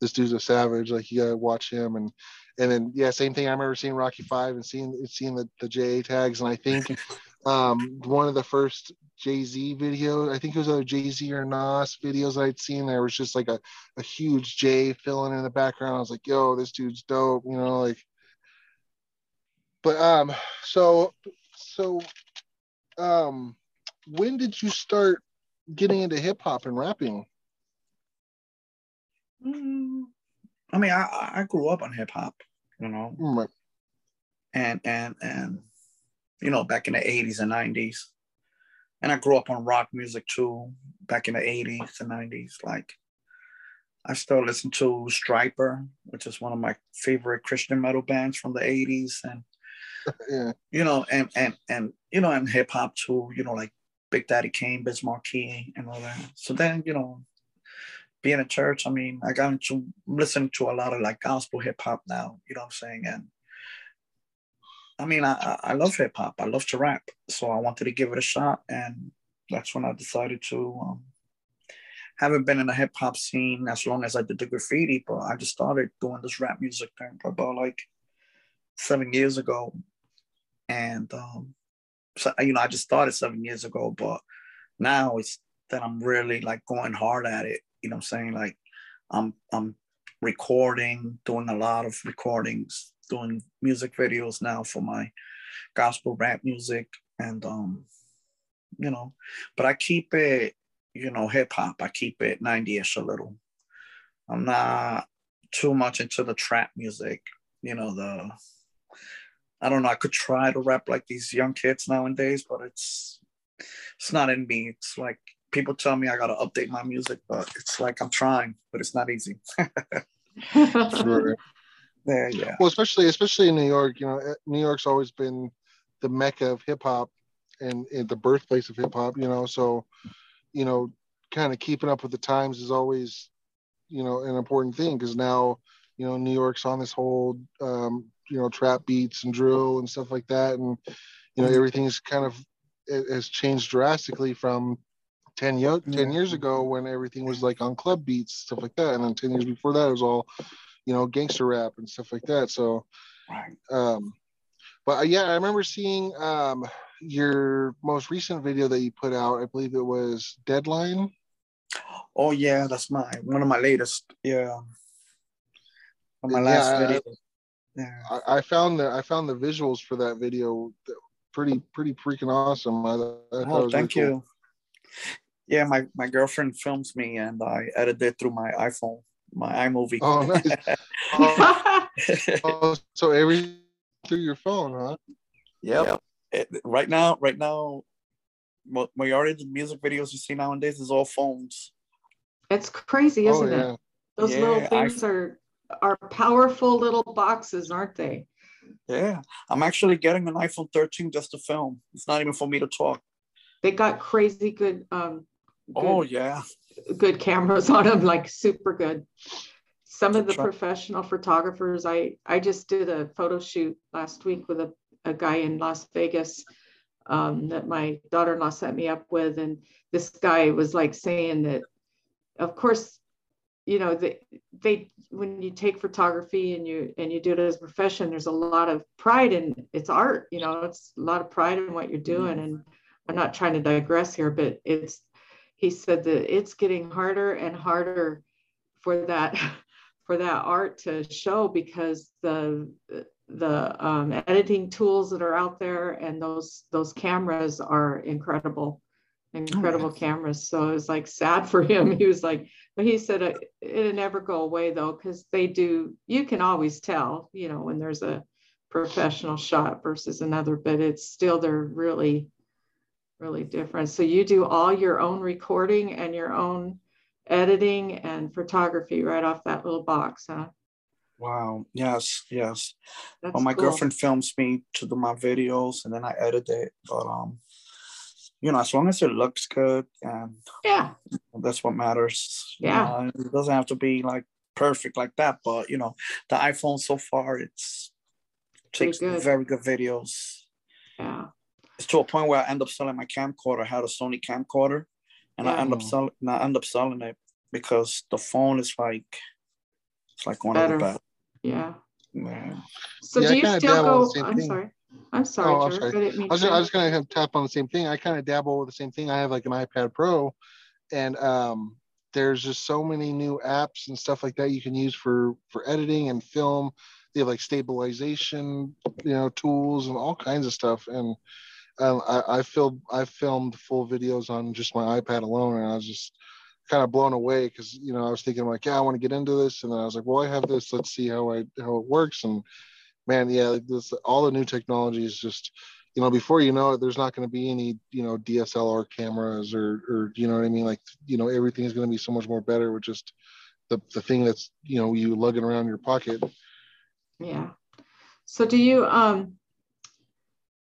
this dude's a savage. Like you gotta watch him. And and then yeah, same thing. I remember seeing Rocky Five and seeing seeing the, the JA tags. And I think um one of the first Jay-Z videos, I think it was either Jay-Z or Nas videos I'd seen, there was just like a, a huge J filling in the background. I was like, yo, this dude's dope, you know, like but um so so um when did you start getting into hip hop and rapping? Mm, I mean, I, I grew up on hip hop, you know, Mm, and and and you know, back in the '80s and '90s, and I grew up on rock music too, back in the 80s and 90s. Like I still listen to Stryper, which is one of my favorite Christian metal bands from the 80s. And yeah. you know, and and and you know, and hip hop too, you know, like Big Daddy Kane, Biz Markie, and all that. So then, you know, being a church, I mean, I got into listening to a lot of like gospel hip hop now, you know what I'm saying? And I mean, I, I love hip hop. I love to rap. So I wanted to give it a shot. And that's when I decided to. Um, haven't been in the hip hop scene as long as I did the graffiti, but I just started doing this rap music thing about like seven years ago. And, um, so, you know, I just started seven years ago, but now it's that I'm really like going hard at it. You know what I'm saying? Like I'm, I'm recording, doing a lot of recordings, doing music videos now for my gospel rap music and um you know but i keep it you know hip hop. I keep it 90ish a little. I'm not too much into the trap music you know the i don't know i could try to rap like these young kids nowadays but it's it's not in me. It's like people tell me i gotta update my music but it's like i'm trying but it's not easy. Sure there, yeah. Well, especially especially in New York, you know, eh, New York's always been the mecca of hip hop and, and the birthplace of hip hop. You know, so you know, kind of keeping up with the times is always, you know, an important thing because now, you know, New York's on this whole, um, you know, trap beats and drill and stuff like that, and you know, mm-hmm. everything's kind of it has changed drastically from 10, yo- 10 years ago when everything was like on club beats stuff like that and then 10 years before that it was all you know, gangster rap and stuff like that. So, um, but uh, yeah, I remember seeing um, your most recent video that you put out. I believe it was Deadline. Oh yeah, that's my one of my latest. Yeah, on my last yeah, video. Yeah, I, I, found the I found the visuals for that video pretty pretty freaking awesome. I, I oh, thank really you. Cool. Yeah, my my girlfriend films me and I edited it through my iPhone my iMovie. Oh, nice. oh, oh, so every through your phone, huh? Yep. yep. Right now, right now, majority of the music videos you see nowadays is all phones. It's crazy, oh, isn't oh, yeah. it? Those yeah, little things I, are are powerful little boxes, aren't they? Yeah, I'm actually getting an iPhone 13 just to film. It's not even for me to talk. They got crazy good. Um, good oh yeah, good cameras on them, like super good. Some of the professional photographers, I I just did a photo shoot last week with a, a guy in Las Vegas um, that my daughter-in-law set me up with, and this guy was like saying that, of course, you know they they when you take photography and you and you do it as a profession, there's a lot of pride in it's art. You know, it's a lot of pride in what you're doing, and I'm not trying to digress here, but it's he said that it's getting harder and harder for that for that art to show because the the um, editing tools that are out there and those those cameras are incredible incredible oh, cameras. So it was like sad for him. He was like but he said it, it'll never go away though because they do you can always tell you know when there's a professional shot versus another but it's still they're really really different. So you do all your own recording and your own editing and photography right off that little box, huh? Wow. Yes, yes. That's well, my cool. girlfriend films me to do my videos and then I edit it. But um, you know, as long as it looks good and yeah, that's what matters. Yeah. You know, it doesn't have to be like perfect like that, but you know, the iPhone so far it's takes good. very good videos. Yeah it's to a point where I end up selling my camcorder. I had a Sony camcorder, and yeah. I end up selling. I end up selling it because the phone is like, it's like one Better. of the best. Yeah. Yeah. So yeah, do you still go? I'm thing. sorry. I'm sorry, oh, I'm sorry. I, I, was, I was gonna have tap on the same thing. I kind of dabble with the same thing. I have like an iPad Pro, and um, there's just so many new apps and stuff like that you can use for for editing and film. They have like stabilization, you know, tools and all kinds of stuff. And um, I, I filmed I filmed full videos on just my iPad alone, and I was just kind of blown away because you know I was thinking like, yeah, I want to get into this, and then I was like, well, I have this. Let's see how I how it works. And man, yeah, this all the new technology is just you know, before you know it, there's not going to be any, you know, DSLR cameras or, or, you know what I mean? Like, you know, everything is going to be so much more better with just the, the thing that's, you know, you lugging around your pocket. Yeah. So do you, um,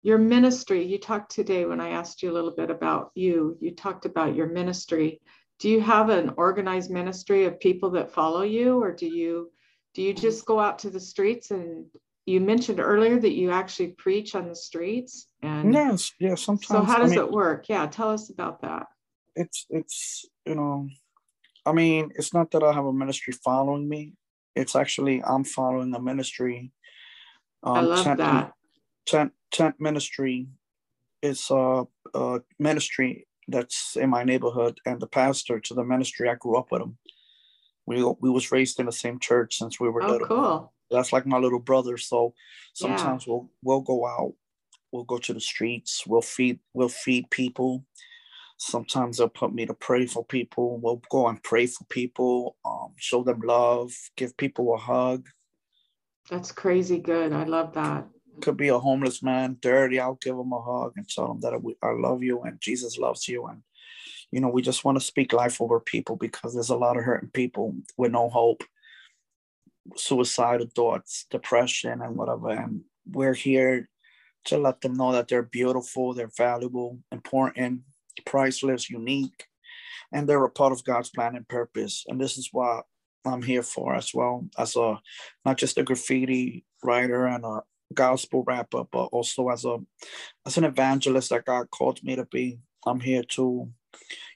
your ministry, you talked today when I asked you a little bit about you, you talked about your ministry. Do you have an organized ministry of people that follow you or do you, do you just go out to the streets? And you mentioned earlier that you actually preach on the streets and yes yeah sometimes so how does I mean, it work? Yeah tell us about that. It's it's you know i mean it's not that i have a ministry following me. It's actually i'm following a ministry um, i love tent, that tent, tent ministry is a, a ministry that's in my neighborhood and the pastor to the ministry i grew up with him we, we was raised in the same church since we were oh, little cool that's like my little brother. So sometimes yeah. we'll we'll go out, we'll go to the streets, we'll feed we'll feed people. Sometimes they'll put me to pray for people. We'll go and pray for people, um, show them love, give people a hug. That's crazy good. I love that. Could be a homeless man, dirty. I'll give him a hug and tell him that I, love you and Jesus loves you. And, you know, we just want to speak life over people because there's a lot of hurting people with no hope suicidal thoughts, depression, and whatever. And we're here to let them know that they're beautiful, they're valuable, important, priceless, unique, and they're a part of God's plan and purpose. And this is what I'm here for as well as a not just a graffiti writer and a gospel rapper, but also as a as an evangelist that God called me to be. I'm here to,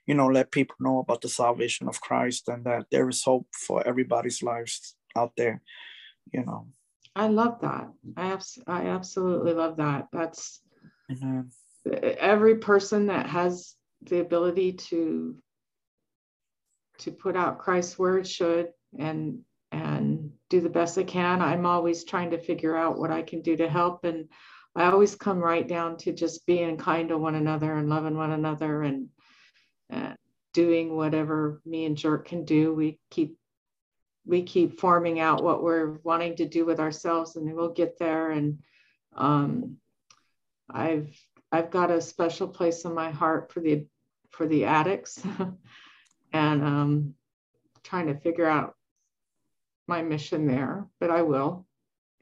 you know, let people know about the salvation of Christ and that there is hope for everybody's lives out there, you know. I love that. I have, I absolutely love that. That's mm-hmm. every person that has the ability to to put out Christ's word should and do the best I can. I'm always trying to figure out what I can do to help and I always come right down to just being kind to one another and loving one another and, and doing whatever me and Jerk can do. We keep we keep forming out what we're wanting to do with ourselves and we'll get there and um, i've i've got a special place in my heart for the for the addicts and um, trying to figure out my mission there but i will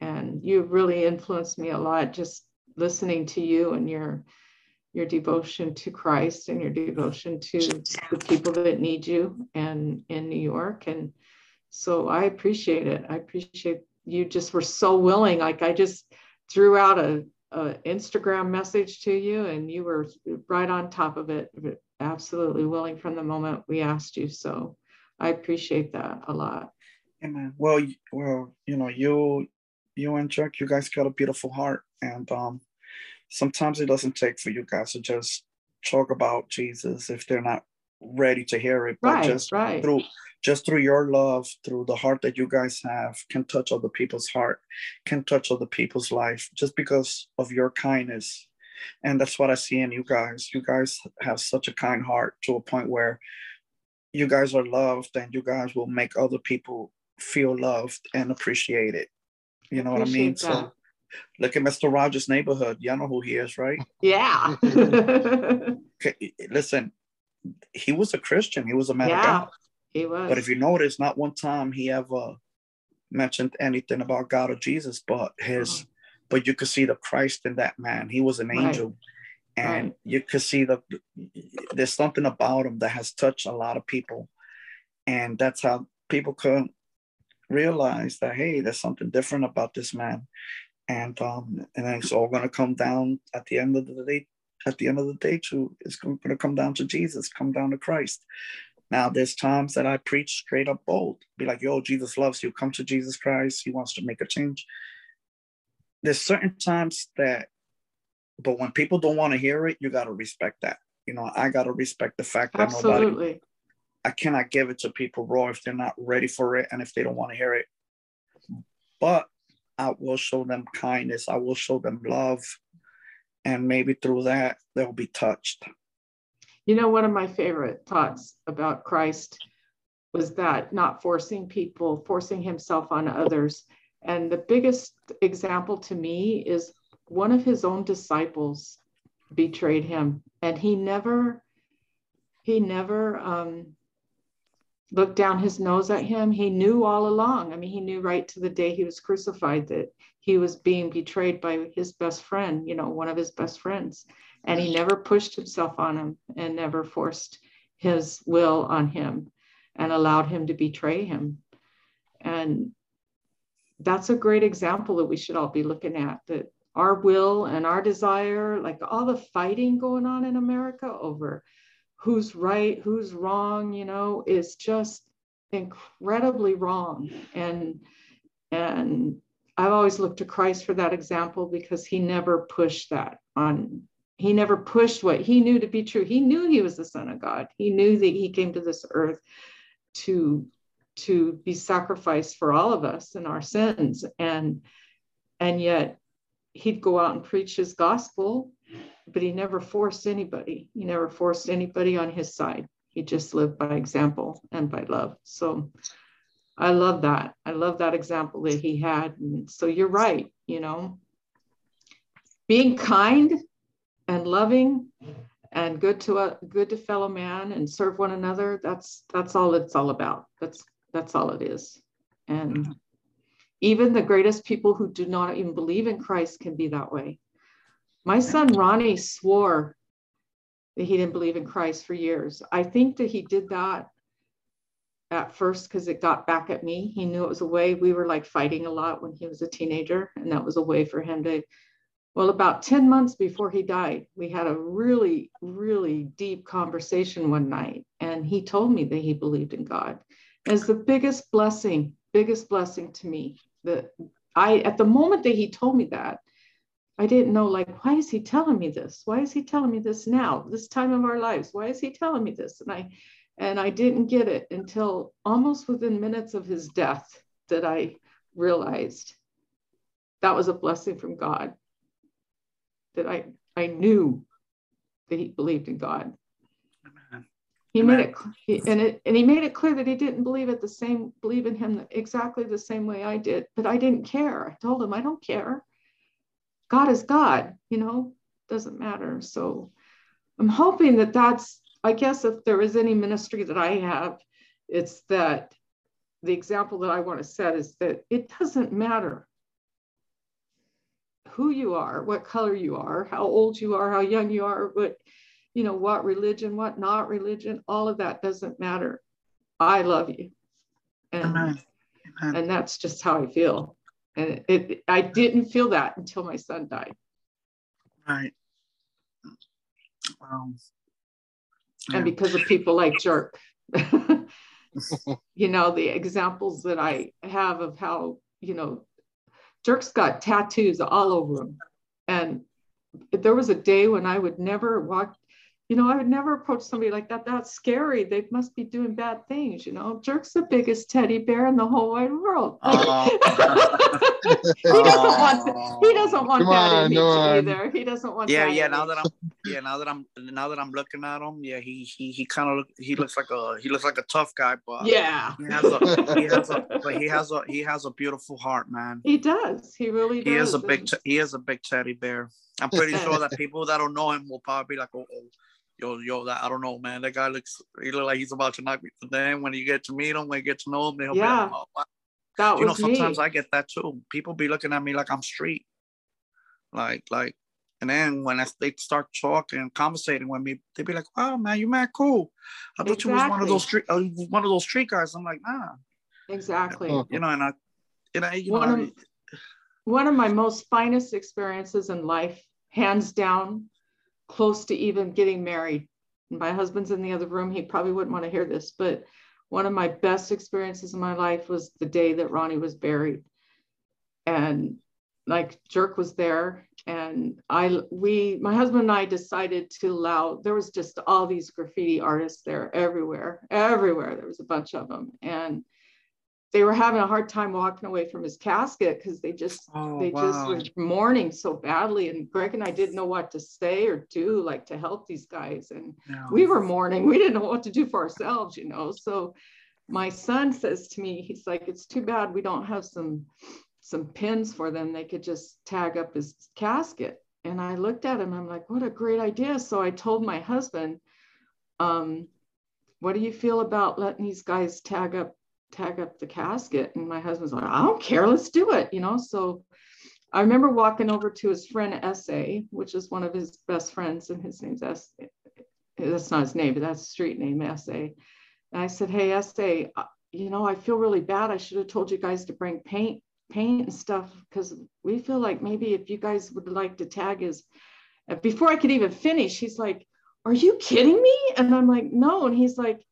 and you've really influenced me a lot just listening to you and your your devotion to christ and your devotion to the people that need you and in new york and so I appreciate it. I appreciate you just were so willing. Like I just threw out a, a Instagram message to you and you were right on top of it, absolutely willing from the moment we asked you. So I appreciate that a lot. Yeah, man. Well, well, you know, you, you and Chuck, you guys got a beautiful heart, and um, sometimes it doesn't take for you guys to just talk about Jesus if they're not ready to hear it, but right, just right. through just through your love, through the heart that you guys have, can touch other people's heart, can touch other people's life, just because of your kindness. And that's what I see in you guys. You guys have such a kind heart to a point where you guys are loved and you guys will make other people feel loved and appreciated. You know what I mean? That. So look at Mr. Rogers' neighborhood. Y'all know who he is, right? Yeah. okay, listen, he was a Christian. He was a man yeah. of God. He was. But if you notice, not one time he ever mentioned anything about God or Jesus, but his, oh. but you could see the Christ in that man. He was an right. angel. And right. you could see the there's something about him that has touched a lot of people. And that's how people could realize that hey, there's something different about this man. And um, and then it's all gonna come down at the end of the day at the end of the day to it's going to come down to jesus come down to christ now, there's times that I preach straight up bold, be like, yo, Jesus loves you. Come to Jesus Christ. He wants to make a change. There's certain times that, but when people don't want to hear it, you got to respect that. You know, I got to respect the fact that Absolutely. nobody, I cannot give it to people raw if they're not ready for it and if they don't want to hear it. But I will show them kindness, I will show them love. And maybe through that, they'll be touched. You know, one of my favorite thoughts about Christ was that not forcing people, forcing himself on others. And the biggest example to me is one of his own disciples betrayed him and he never he never um, looked down his nose at him he knew all along. I mean he knew right to the day he was crucified that he was being betrayed by his best friend you know one of his best friends. And he never pushed himself on him and never forced his will on him and allowed him to betray him. And that's a great example that we should all be looking at that our will and our desire, like all the fighting going on in America over who's right, who's wrong, you know, is just incredibly wrong. And and I've always looked to Christ for that example because he never pushed that on he never pushed what he knew to be true. He knew he was the son of God. He knew that he came to this earth to to be sacrificed for all of us and our sins and and yet he'd go out and preach his gospel but he never forced anybody. He never forced anybody on his side. He just lived by example and by love. So i love that. I love that example that he had. And so you're right you know. Being kind and loving and good to a good to fellow man and serve one another that's that's all it's all about. That's that's all it is. And even the greatest people who do not even believe in Christ can be that way. My son Ronnie swore that he didn't believe in Christ for years. I think that he did that at first because it got back at me. He knew it was a way we were like fighting a lot when he was a teenager, and that was a way for him to. Well, about 10 months before he died, we had a really, really deep conversation one night, and he told me that he believed in God is the biggest blessing, biggest blessing to me. That I, at the moment that he told me that, I didn't know, like, why is he telling me this? Why is he telling me this now, this time of our lives? Why is he telling me this? And I, and I didn't get it until almost within minutes of his death that I realized that was a blessing from God. That I, I knew that he believed in God. He Amen. made it, he, and it, and he made it clear that he didn't believe it the same, believe in him exactly the same way I did. But I didn't care. I told him I don't care. God is God. You know, doesn't matter. So I'm hoping that that's. I guess if there is any ministry that I have, it's that the example that I want to set is that it doesn't matter who you are, what color you are, how old you are, how young you are, what you know, what religion, what not religion, all of that doesn't matter. I love you. And, Amen. Amen. and that's just how I feel. And it, I didn't feel that until my son died. Right. Wow. Yeah. And because of people like Jerk, you know, the examples that I have of how, you know, Jerk's got tattoos all over him. And there was a day when I would never walk you know, I would never approach somebody like that. That's scary. They must be doing bad things. You know, Jerk's the biggest teddy bear in the whole wide world. Oh. he doesn't want. To, he doesn't want that on, image either. He doesn't want. Yeah, yeah. Image. Now that I'm, yeah, now that I'm, now that I'm looking at him, yeah, he he he kind of look. he looks like a he looks like a tough guy, but yeah, he has a he has a but he has a he has a beautiful heart, man. He does. He really does. He is a big he is a big teddy bear. I'm pretty sure that people that don't know him will probably be like, oh. oh yo, yo, that I don't know, man. That guy looks, he look like he's about to knock me. But then when you get to meet him, when you get to know him, they'll yeah. be like, oh, wow. That you know, sometimes me. I get that too. People be looking at me like I'm street, like, like, and then when I, they start talking and conversating with me, they be like, "Oh man, you man cool. I thought exactly. you was one of those street, uh, one of those street guys." I'm like, "Nah." Exactly. You know, and I, you know, you one know, of, one of my most finest experiences in life, hands down, close to even getting married. My husband's in the other room. He probably wouldn't want to hear this, but one of my best experiences in my life was the day that Ronnie was buried. And like Jerk was there and I we my husband and I decided to allow there was just all these graffiti artists there everywhere everywhere there was a bunch of them and they were having a hard time walking away from his casket because they just oh, they wow. just were mourning so badly and greg and i didn't know what to say or do like to help these guys and no. we were mourning we didn't know what to do for ourselves you know so my son says to me he's like it's too bad we don't have some some pins for them. They could just tag up his casket. And I looked at him, I'm like, what a great idea. So I told my husband, um, what do you feel about letting these guys tag up tag up the casket? And my husband's like, I don't care, let's do it, you know. So I remember walking over to his friend S.A., which is one of his best friends, and his name's S. That's not his name, but that's street name S.A. And I said, Hey, S.A., uh, you know, I feel really bad. I should have told you guys to bring paint, paint and stuff because we feel like maybe if you guys would like to tag his. Uh, before I could even finish, he's like, Are you kidding me? And I'm like, No. And he's like,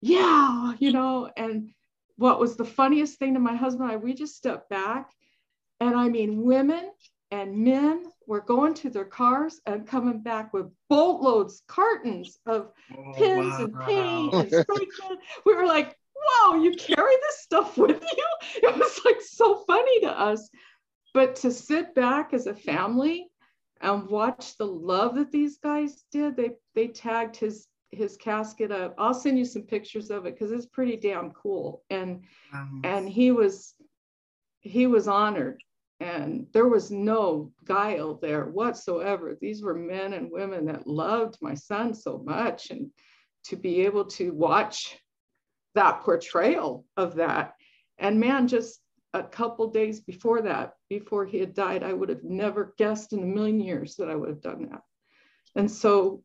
Yeah, you know. And what was the funniest thing to my husband and I, we just stepped back and I mean, women and men were going to their cars and coming back with boatloads, cartons of oh, pins wow. and paint and spray can. We were like, whoa, you carry this stuff with you? It was like so funny to us. But to sit back as a family and watch the love that these guys did, they they tagged his his casket up. I'll send you some pictures of it because it's pretty damn cool. And um, and he was he was honored and there was no guile there whatsoever. These were men and women that loved my son so much. And to be able to watch that portrayal of that. And man, just a couple days before that, before he had died, I would have never guessed in a million years that I would have done that. And so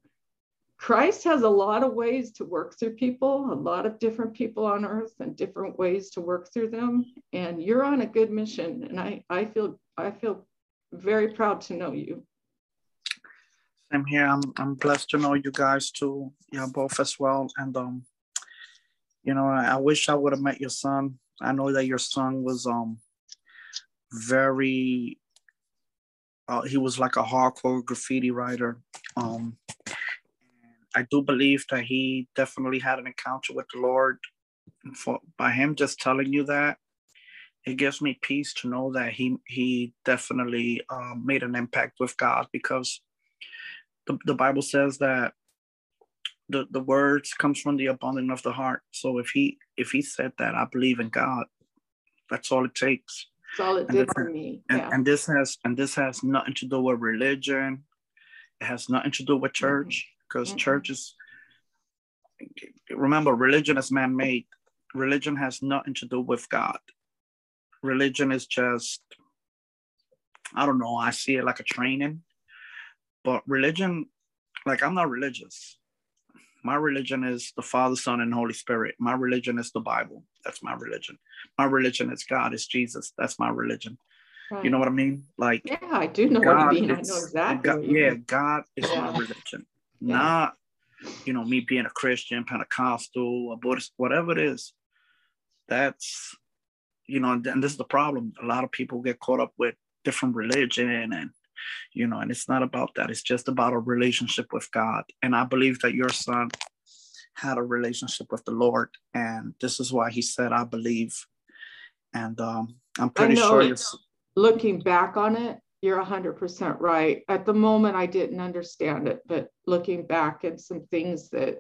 Christ has a lot of ways to work through people, a lot of different people on earth and different ways to work through them. And you're on a good mission. And I, I feel I feel very proud to know you. Same here. I'm I'm blessed to know you guys too. Yeah, both as well. And um, you know, I, I wish I would have met your son. I know that your son was um very uh, he was like a hardcore graffiti writer. Um, I do believe that he definitely had an encounter with the Lord. For by him just telling you that, it gives me peace to know that he he definitely um, made an impact with God because the, the Bible says that the, the words comes from the abundance of the heart. So if he if he said that, I believe in God. That's all it takes. That's all it and did for me. Yeah. And, and, this has and this has nothing to do with religion. It has nothing to do with mm-hmm. church because mm-hmm. churches remember religion is man-made. Religion has nothing to do with god. Religion is just i don't know i see it like a training. But religion like i'm not religious. My religion is the father son and holy spirit. My religion is the bible. That's my religion. My religion is god is jesus. That's my religion. Right. you know what i mean? Like yeah i do know god what you mean. I know exactly god, yeah god is yeah. my religion yeah. not you know me being a christian pentecostal a buddhist whatever it is that's you know and this is the problem. A lot of people get caught up with different religion and you know and it's not about that. It's just about a relationship with god. And i believe that your son had a relationship with the lord and this is why he said i believe. And um, i'm pretty sure it's looking back on it you're 100% right. At the moment, I didn't understand it, but looking back at some things that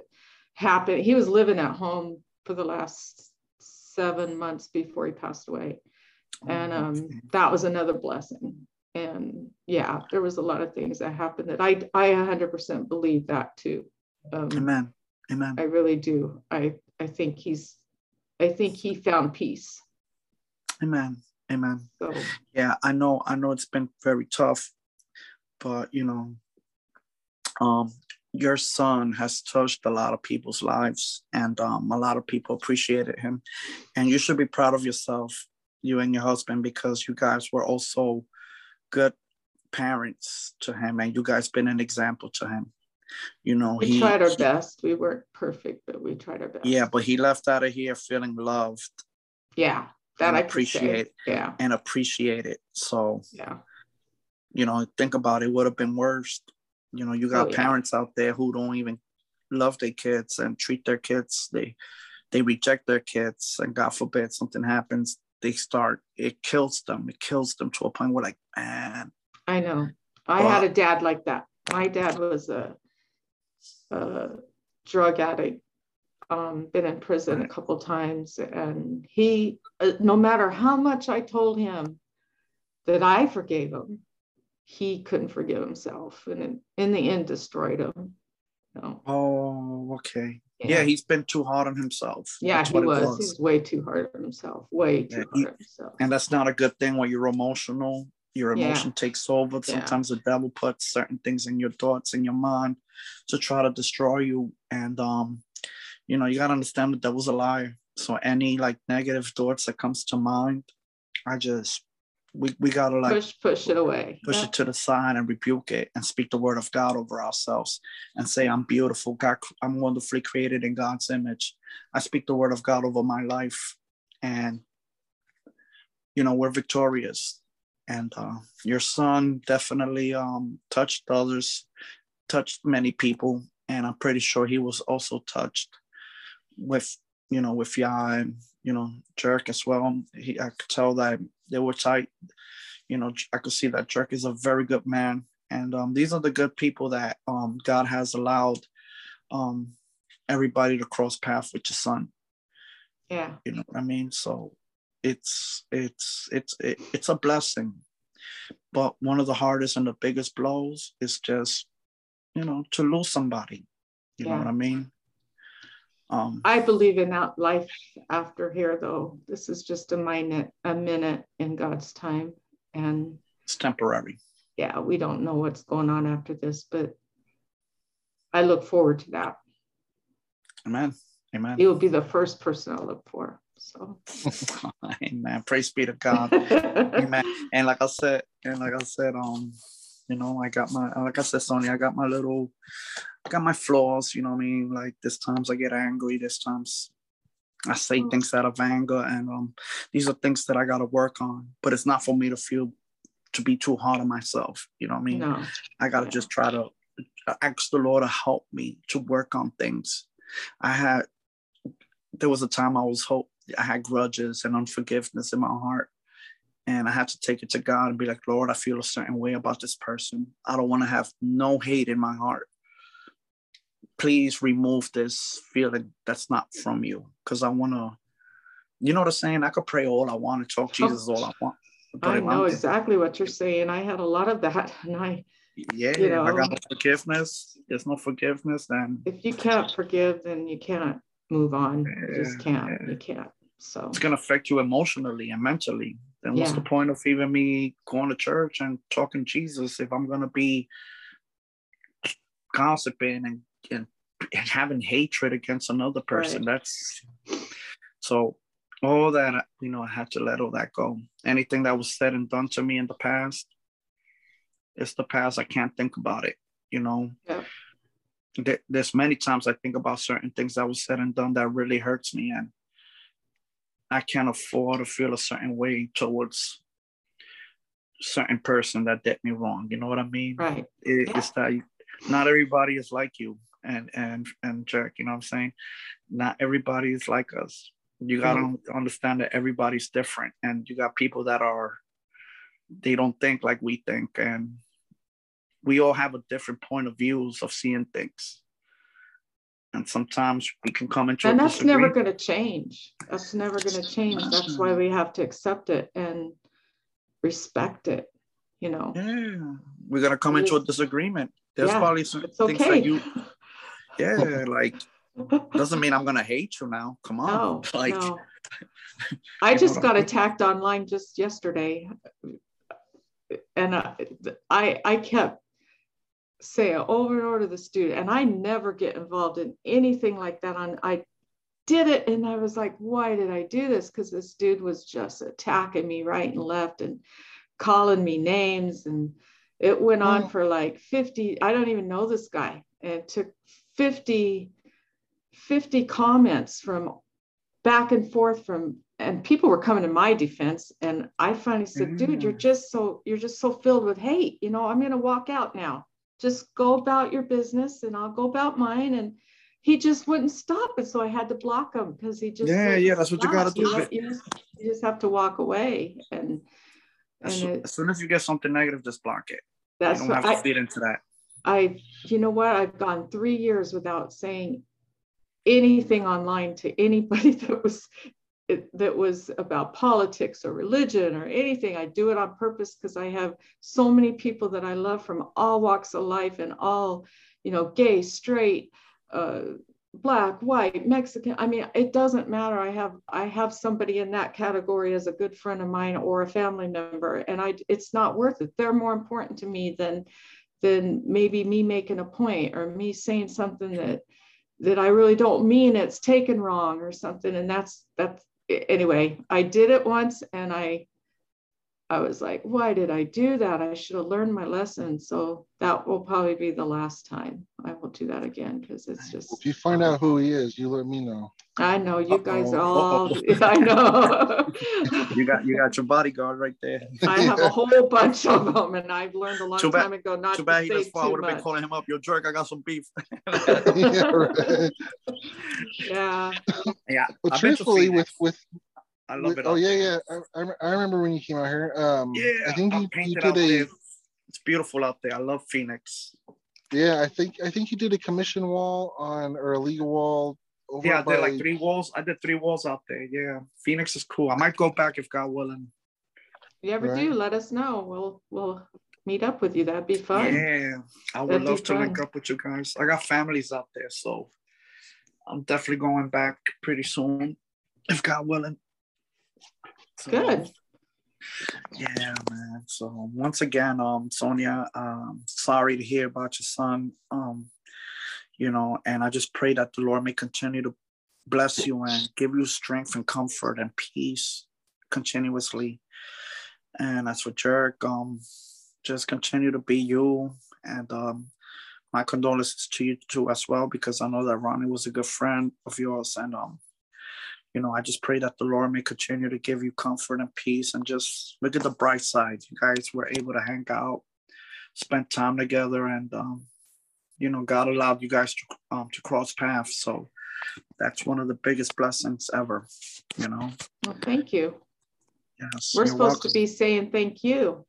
happened, he was living at home for the last seven months before he passed away. And um, that was another blessing. And yeah, there was a lot of things that happened that I, I 100% believe that too. Um, Amen. Amen. I really do. I, I think he's, I think he found peace. Amen. Amen. So. Yeah, I know. I know it's been very tough, but you know, um, your son has touched a lot of people's lives, and um, a lot of people appreciated him, and you should be proud of yourself, you and your husband, because you guys were also good parents to him, and you guys been an example to him. You know, we he tried our best. We weren't perfect, but we tried our best. Yeah, but he left out of here feeling loved. Yeah, that I appreciate yeah. and appreciate it. So yeah. you know think about it would have been worse. You know you got oh, parents yeah. out there who don't even love their kids and treat their kids they they reject their kids and god forbid something happens they start it kills them. It kills them to a point where like man. I know. I but, had a dad like that. My dad was a, a drug addict um, been in prison a couple times, and he, uh, no matter how much I told him, that I forgave him, he couldn't forgive himself, and in, in the end, destroyed him. Oh, okay. Yeah. yeah. he's been too hard on himself. Yeah, that's he was. was. He's way too hard on himself. Way too yeah, he, hard on himself. And that's not a good thing when you're emotional. Your emotion yeah. takes over. Sometimes the devil puts certain things in your thoughts in your mind to try to destroy you. And um, you know, you gotta understand the devil's a liar. So any like negative thoughts that comes to mind, I just we, we gotta like push push it away push yeah. it to the side and rebuke it and speak the word of god over ourselves and say i'm beautiful god i'm wonderfully created in god's image i speak the word of god over my life and you know we're victorious and uh, your son definitely um, touched others touched many people and i'm pretty sure he was also touched with you know with and you know jerk as well he i could tell that they were tight. You know, I could see that Jerk is a very good man. And um, these are the good people that um, God has allowed um, everybody to cross path with your son. Yeah. You know what I mean? So it's it's it's it, it's a blessing. But one of the hardest and the biggest blows is just, you know, to lose somebody. You yeah. know what I mean? Um, I believe in that life after here, though. This is just a minute, a minute in God's time, and it's temporary. Yeah, we don't know what's going on after this, but I look forward to that. Amen. Amen. You will be the first person I look for. So, Amen. Praise be to God. Amen. And like I said, and like I said, um, you know, I got my like I said, Sonia, I got my little I got my flaws, you know what I mean? Like this times I get angry, this times I say mm. things out of anger, and um, these are things that I got to work on. But it's not for me to feel to be too hard on myself. You know what I mean? No. I got to yeah. just try to uh, ask the Lord to help me to work on things. I had there was a time I was hope I had grudges and unforgiveness in my heart, and I had to take it to God and be like, Lord, I feel a certain way about this person. I don't want to have no hate in my heart please remove this feeling that's not from you because I want to, you know what I'm saying? I could pray all I want to talk Jesus all I want. I know I'm, exactly what you're saying. I had a lot of that, and I. Yeah, you know, I got no forgiveness. There's no forgiveness, then. If you can't forgive, then you cannot move on. Yeah, you just can't. Yeah. You can't. So it's gonna affect you emotionally and mentally. Then what's yeah. the point of even me going to church and talking Jesus if I'm gonna be gossiping and and, and having hatred against another person. Right. That's so all that you know. I had to let all that go. Anything that was said and done to me in the past, it's the past. I can't think about it. You know. Yeah. there's many times I think about certain things that was said and done that really hurts me, and I can't afford to feel a certain way towards certain person that did me wrong. You know what I mean? Right. It, yeah. It's that not everybody is like you and and and jerk you know what i'm saying not everybody is like us you got to mm-hmm. understand that everybody's different and you got people that are they don't think like we think and we all have a different point of views of seeing things and sometimes we can come into and that's never going to change that's never going to change that's why we have to accept it and respect it you know yeah we're going to come into a disagreement there's yeah, probably some things okay. that you yeah, like doesn't mean I'm gonna hate you now. Come on. No, like no. I just got attacked online just yesterday. And uh, I, I, I kept saying over and over to the student, and I never get involved in anything like that. On I did it, and I was like, why did I do this? Because this dude was just attacking me right and left and calling me names, and it went on mm. for like 50. I don't even know this guy. And it took 50, 50 comments from back and forth from and people were coming to my defense and i finally said dude you're mm. just so you're just so filled with hate you know i'm going to walk out now just go about your business and i'll go about mine. And he just wouldn't stop. And so i had to block him because he just yeah yeah that's what you got to do. you, you, just, you just have to walk away. And, and as, it, as soon as you get something negative just block it. That's you don't have to I, feed into that. I, you know what, I've gone three years without saying anything online to anybody that was it, that was about politics or religion or anything. I do it on purpose because I have so many people that I love from all walks of life and all, you know, gay, straight, uh, black, white, Mexican. I mean, it doesn't matter. I have I have somebody in that category as a good friend of mine or a family member, and I it's not worth it. They're more important to me than than maybe me making a point or me saying something that that I really don't mean it's taken wrong or something. And that's that's anyway, I did it once and I I was like, why did I do that? I should have learned my lesson. So that will probably be the last time I will do that again because it's just. If you find out who he is, you let me know. I know you guys Uh-oh. all. I know. you got you got your bodyguard right there. I have a whole bunch of them, and I've learned a long too time ago not too bad to he say too I would have been calling him up. Yo, jerk! I got some beef. yeah. Right. Yeah. Yeah. Well, truthfully, with with I love it. Oh yeah, yeah. I, I remember when you came out here. Um, yeah, I think you, you did a. There. It's beautiful out there. I love Phoenix. Yeah, I think I think you did a commission wall on or a legal wall. yeah, I did like three walls. I did three walls out there. Yeah, Phoenix is cool. I might go back if God willing. If you ever right. do, let us know. We'll we'll meet up with you. That'd be fun. Yeah, I would That'd love to link up with you guys. I got families out there, so I'm definitely going back pretty soon, if God willing. So, Good. Yeah, man. So once again, um, Sonia, um, sorry to hear about your son. Um, you know, and I just pray that the Lord may continue to bless you and give you strength and comfort and peace continuously. And as for Jerk, um, just continue to be you. And um, my condolences to you too as well, because I know that Ronnie was a good friend of yours. And um, you know, I just pray that the Lord may continue to give you comfort and peace and just look at the bright side. You guys were able to hang out, spend time together, and um, you know, God allowed you guys to um, to cross paths. So that's one of the biggest blessings ever. You know. Well, thank you. Yes, we're supposed welcome. to be saying thank you.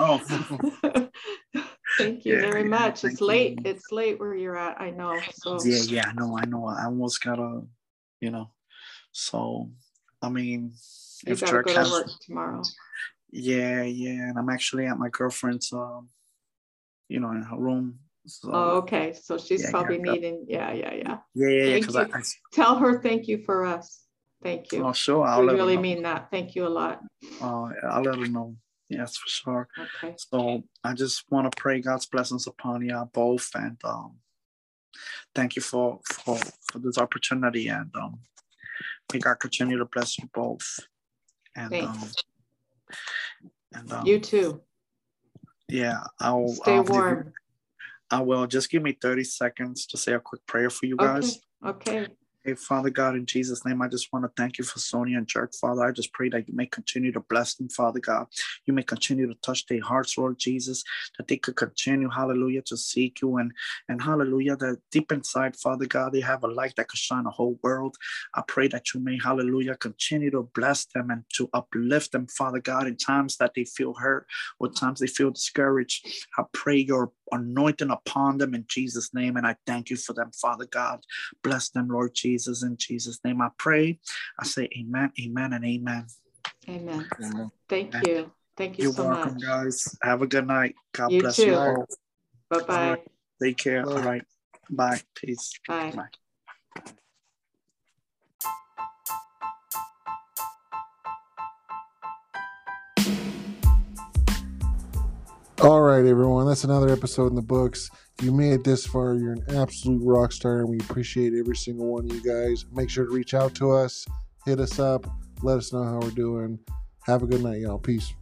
oh. thank you yeah, very much. it's late. You. It's late where you're at. I know. So yeah, yeah, I know. I know. I almost gotta, you know, so, I mean, you if Jerk has work tomorrow. Yeah, yeah, and I'm actually at my girlfriend's, um, you know, in her room. So, oh, okay. So she's yeah, probably yeah, needing. Yeah, yeah, yeah. Yeah, yeah. Because I, I, tell her thank you for us. Thank you. Oh, sure. I'll we really mean that. Thank you a lot. Oh, I'll let her know. Yes, for sure. Okay. So I just want to pray God's blessings upon you both, and um, thank you for for for this opportunity. And um, May God continue to bless you both. And um, and um, you too. Yeah, I'll stay I'll warm. I will. Just give me 30 seconds to say a quick prayer for you guys. Okay. okay. Hey, Father God, in Jesus' name, I just want to thank you for Sonia and Jerk, Father. I just pray that you may continue to bless them, Father God. You may continue to touch their hearts, Lord Jesus, that they could continue, hallelujah, to seek you and, and hallelujah, that deep inside, Father God, they have a light that could shine the whole world. I pray that you may, hallelujah, continue to bless them and to uplift them, Father God, in times that they feel hurt or times they feel discouraged. I pray your anointing upon them in Jesus' name. And I thank you for them, Father God. Bless them, Lord Jesus. In Jesus' name I pray. I say amen, amen, and amen. Amen. amen. Thank amen. you. Thank you You're so welcome, much. guys. Have a good night. God you bless too. you all. Bye-bye. Right. Take care. Bye. All right. Bye. Peace. Bye. Bye. All right, everyone. That's another episode in the books. If you made it this far, you're an absolute rock star, and we appreciate every single one of you guys. Make sure to reach out to us, hit us up, let us know how we're doing. Have a good night, y'all. Peace.